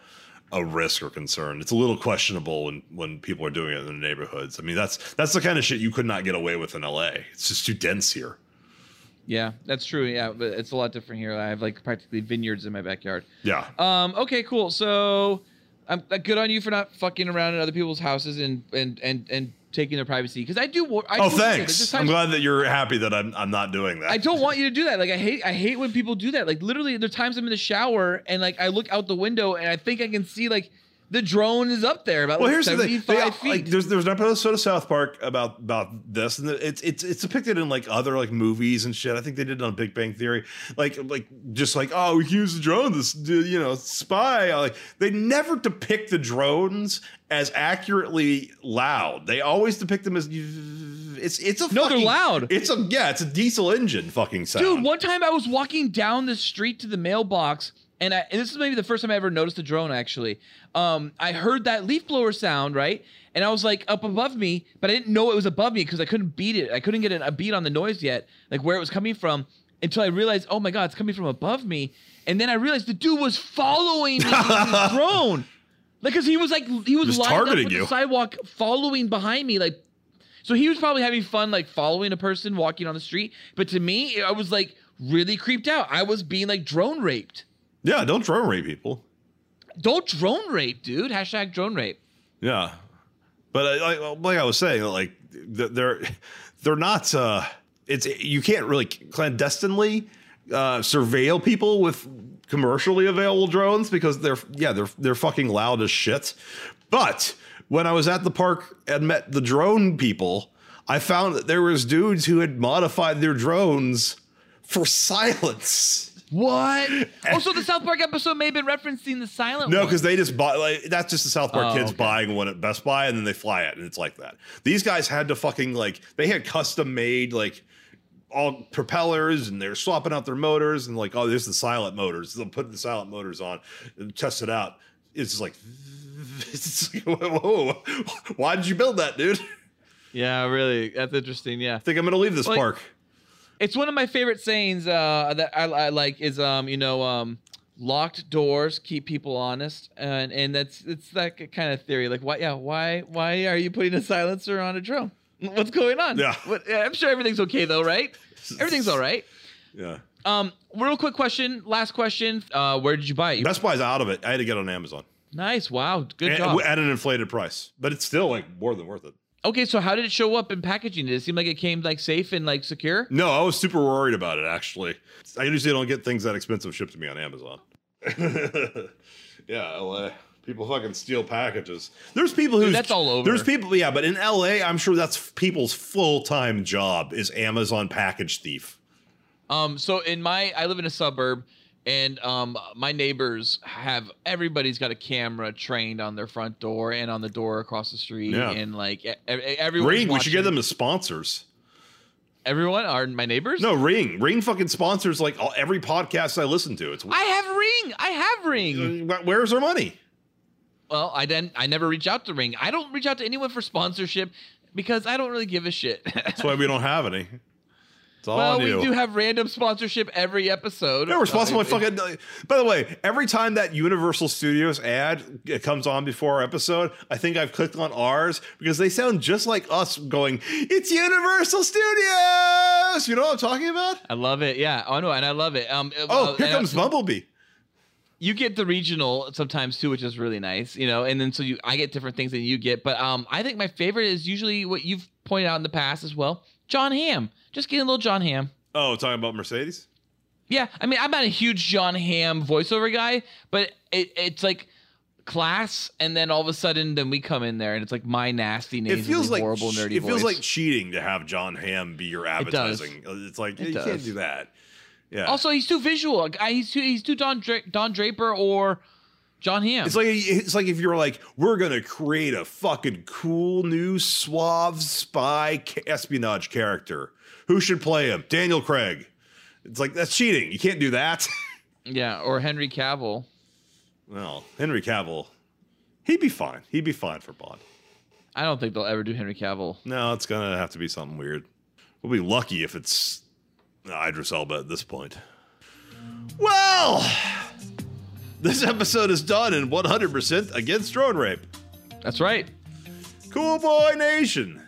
a risk or concern. It's a little questionable when when people are doing it in the neighborhoods. I mean, that's that's the kind of shit you could not get away with in LA. It's just too dense here. Yeah, that's true. Yeah, but it's a lot different here. I have like practically vineyards in my backyard. Yeah. Um. Okay. Cool. So, I'm good on you for not fucking around in other people's houses and and and and taking their privacy. Because I do. I oh, do thanks. I'm glad that you're happy that I'm I'm not doing that. I don't want you to do that. Like I hate I hate when people do that. Like literally there's times I'm in the shower and like I look out the window and I think I can see like the drone is up there about Well, like here's the thing. 75 They- feet. like, there's there's an episode of South Park about about this, and it's it's it's depicted in like other like movies and shit. I think they did it on Big Bang Theory, like like just like oh we can use the drone, this you know spy. Like they never depict the drones as accurately loud. They always depict them as it's it's a No, they're fucking- loud. It's a yeah, it's a diesel engine fucking sound. Dude, one time I was walking down the street to the mailbox, and, I, and this is maybe the first time I ever noticed a drone. Actually, um, I heard that leaf blower sound right, and I was like up above me, but I didn't know it was above me because I couldn't beat it. I couldn't get a beat on the noise yet, like where it was coming from, until I realized, oh my god, it's coming from above me. And then I realized the dude was following me with his [LAUGHS] drone, like because he was like he was up targeting you. the sidewalk, following behind me, like so he was probably having fun, like following a person walking on the street. But to me, I was like really creeped out. I was being like drone raped. Yeah, don't drone rape people. Don't drone rape, dude. Hashtag drone rape. Yeah, but uh, like, like I was saying, like they're they're not. Uh, it's you can't really clandestinely uh, surveil people with commercially available drones because they're yeah they're they're fucking loud as shit. But when I was at the park and met the drone people, I found that there was dudes who had modified their drones for [LAUGHS] silence. What? [LAUGHS] oh, so the South Park episode may have been referencing the silent No, because they just buy like that's just the South Park Oh, kids okay. buying one at Best Buy and then they fly it and it's like that. These guys had to fucking like they had custom made like all propellers and they're swapping out their motors and like oh this is the silent motors. They'll put the silent motors on and test it out. It's just like [LAUGHS] it's like, [LAUGHS] whoa, why did you build that, dude? I Yeah, really. That's interesting. Yeah. I think I'm gonna leave this Like- park. It's one of my favorite sayings uh, that I, I like is um, you know, um, locked doors keep people honest. And and that's it's that kind of theory. Like why yeah, why why are you putting a silencer on a drone? What's going on? Yeah. What, I'm sure everything's okay though, right? [LAUGHS] Everything's all right. Yeah. Um, real quick question, last question. Uh, where did you buy it? You- Best Buy's out of it. I had to get it on Amazon. nice, wow, good job. at an inflated price. But it's still like more than worth it. Okay, so how did it show up in packaging? Did it seem like it came like safe and like secure? No, I was super worried about it actually. I usually don't get things that expensive shipped to me on Amazon. [LAUGHS] yeah, LA. People fucking steal packages. There's people who that's all over. There's people, yeah, but in LA, I'm sure that's people's full time job is Amazon package thief. Um, so in my, I live in a suburb, and um, my neighbors have everybody's got a camera trained on their front door and on the door across the street, Yeah. and like e- everyone. Ring, we should get them as sponsors. Everyone are my neighbors. No, Ring, Ring fucking sponsors like all, every podcast I listen to. It's I have Ring. I have Ring. Where's our money? Well, I didn't. I never reach out to Ring. I don't reach out to anyone for sponsorship because I don't really give a shit. That's why we don't have any. [LAUGHS] It's all well, we do have random sponsorship every episode. We're sponsored Uh, by fucking. By the way, every time that Universal Studios ad uh, comes on before our episode, I think I've clicked on ours because they sound just like us going, "It's Universal Studios." You know what I'm talking about? I love it. Yeah. Oh no, and I love it. Um. Oh, uh, here comes uh, Bumblebee. you get the regional sometimes too, which is really nice, you know. And then so you, I get different things than you get. But um, I think my favorite is usually what you've pointed out in the past as well, Jon Hamm. Just getting a little Jon Hamm. Oh, talking about Mercedes. Yeah, I mean, I'm not a huge Jon Hamm voiceover guy, but it, it's like class, and then all of a sudden, then we come in there, and it's like my nasty, It nasally, feels like horrible, nerdy it feels like cheating to have Jon Hamm be your advertising. It. It's like It you can't does. do that. Yeah. Also, he's too visual. He's too he's too Don Dra- Don Draper or Jon Hamm. It's like it's like if you're like we're gonna create a fucking cool new suave spy espionage character. Who should play him? Daniel Craig. It's like that's cheating. You can't do that. [LAUGHS] yeah, or Henry Cavill. well, Henry Cavill, he'd be fine. He'd be fine for Bond. I don't think they'll ever do Henry Cavill. No, it's gonna have to be something weird. We'll be lucky if it's Idris Elba at this point. Well, this episode is done in 100% against drone rape. That's right. Cool Boy Nation.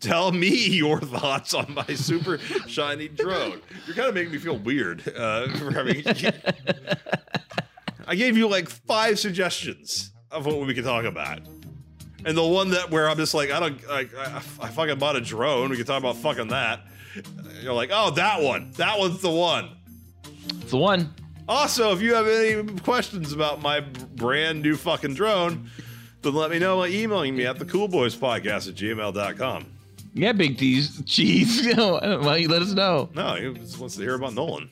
Tell me your thoughts on my super shiny drone. You're kind of making me feel weird. Uh, for having, [LAUGHS] I gave you like five suggestions of what we could talk about. And the one that where I'm just like, I don't, like, I, I fucking bought a drone. We can talk about fucking that. You're like, oh, that one. That one's the one. It's the one. Also, if you have any questions about my brand new fucking drone, then let me know by emailing me at the coolboyspodcast at gmail.com. Yeah, Big D's cheese. [LAUGHS] Why don't you let us know? No, he just wants to hear about Nolan.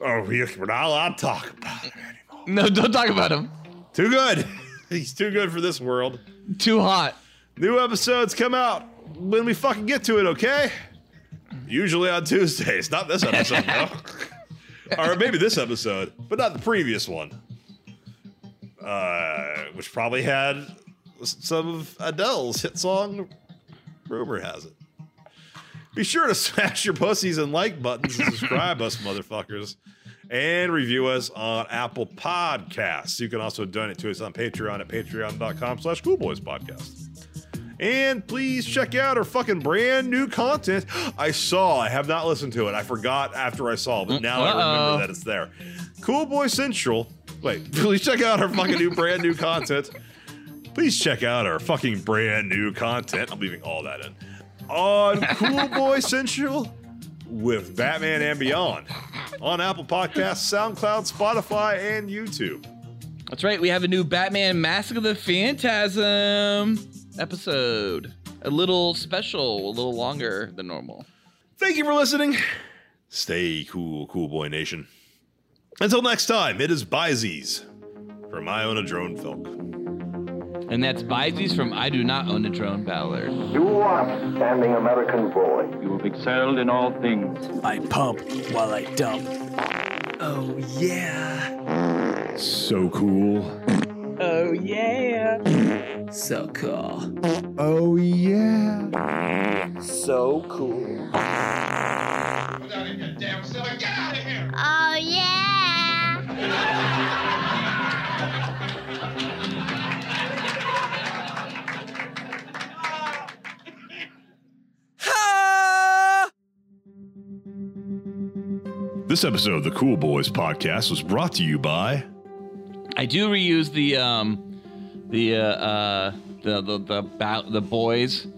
Oh, we- we're not allowed to talk about it anymore. No, don't talk about him. Too good. [LAUGHS] He's too good for this world. Too hot. New episodes come out when we fucking get to it, okay? Usually on Tuesdays. Not this episode, though. [LAUGHS] or maybe this episode, but not the previous one. Uh, which probably had some of Adele's hit song, Rumor Has It. Be sure to [LAUGHS] smash your pussies and like buttons and subscribe us, motherfuckers. And review us on Apple Podcasts. You can also donate to us on Patreon at patreon.com slash coolboyspodcast. And please check out our fucking brand new content. I saw, I have not listened to it. I forgot after I saw, but now I mm, Uh-oh. remember that it's there. Cool Boy Central. Wait, [LAUGHS] please check out our fucking new brand new content. Please check out our fucking brand new content. I'm leaving all that in. On Cool Boy Central with Batman and Beyond. On Apple Podcasts, SoundCloud, Spotify, and YouTube. That's right. We have a new Batman Mask of the Phantasm episode. A little special, a little longer than normal. Thank you for listening. Stay cool, Cool Boy Nation. Until next time, it is Byzies from I Own a Drone Folk. And that's Byzies from I Do Not Own a Drone Ballard. Do outstanding American boy. You have excelled in all things. I pump while I dump. Oh yeah. So cool. Oh yeah. So cool. Oh, yeah. So cool. Oh yeah. This episode of the Cool Boys podcast was brought to you by I do reuse the um the uh, uh the the the, the boys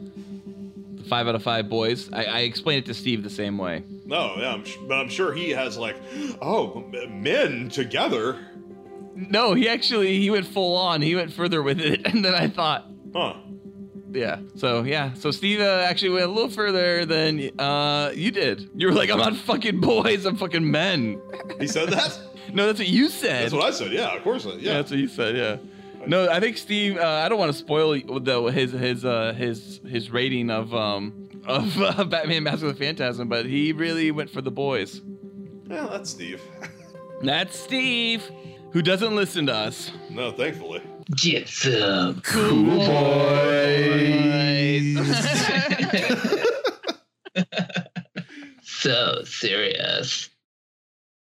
the five out of five boys. I, I explained it to Steve the same way. No, yeah, I'm, sh- but I'm sure he has like, oh, m- men together. No, he actually he went full on. He went further with it, [LAUGHS] and then I thought, Huh. Yeah. So yeah. So Steve uh, actually went a little further than uh you did. You were like, I'm not fucking boys. I'm fucking men. He said that? [LAUGHS] No, that's what you said. That's what I said. Yeah, of course. Yeah, Yeah. that's what you said. Yeah. No, I think Steve. Uh, I don't want to spoil the, his his uh, his his rating of um of [LAUGHS] uh, Batman: Mask of the Phantasm, but he really went for the boys. yeah, that's Steve. [LAUGHS] That's Steve, who doesn't listen to us. no, thankfully. Get some Cool boys. [LAUGHS] so serious.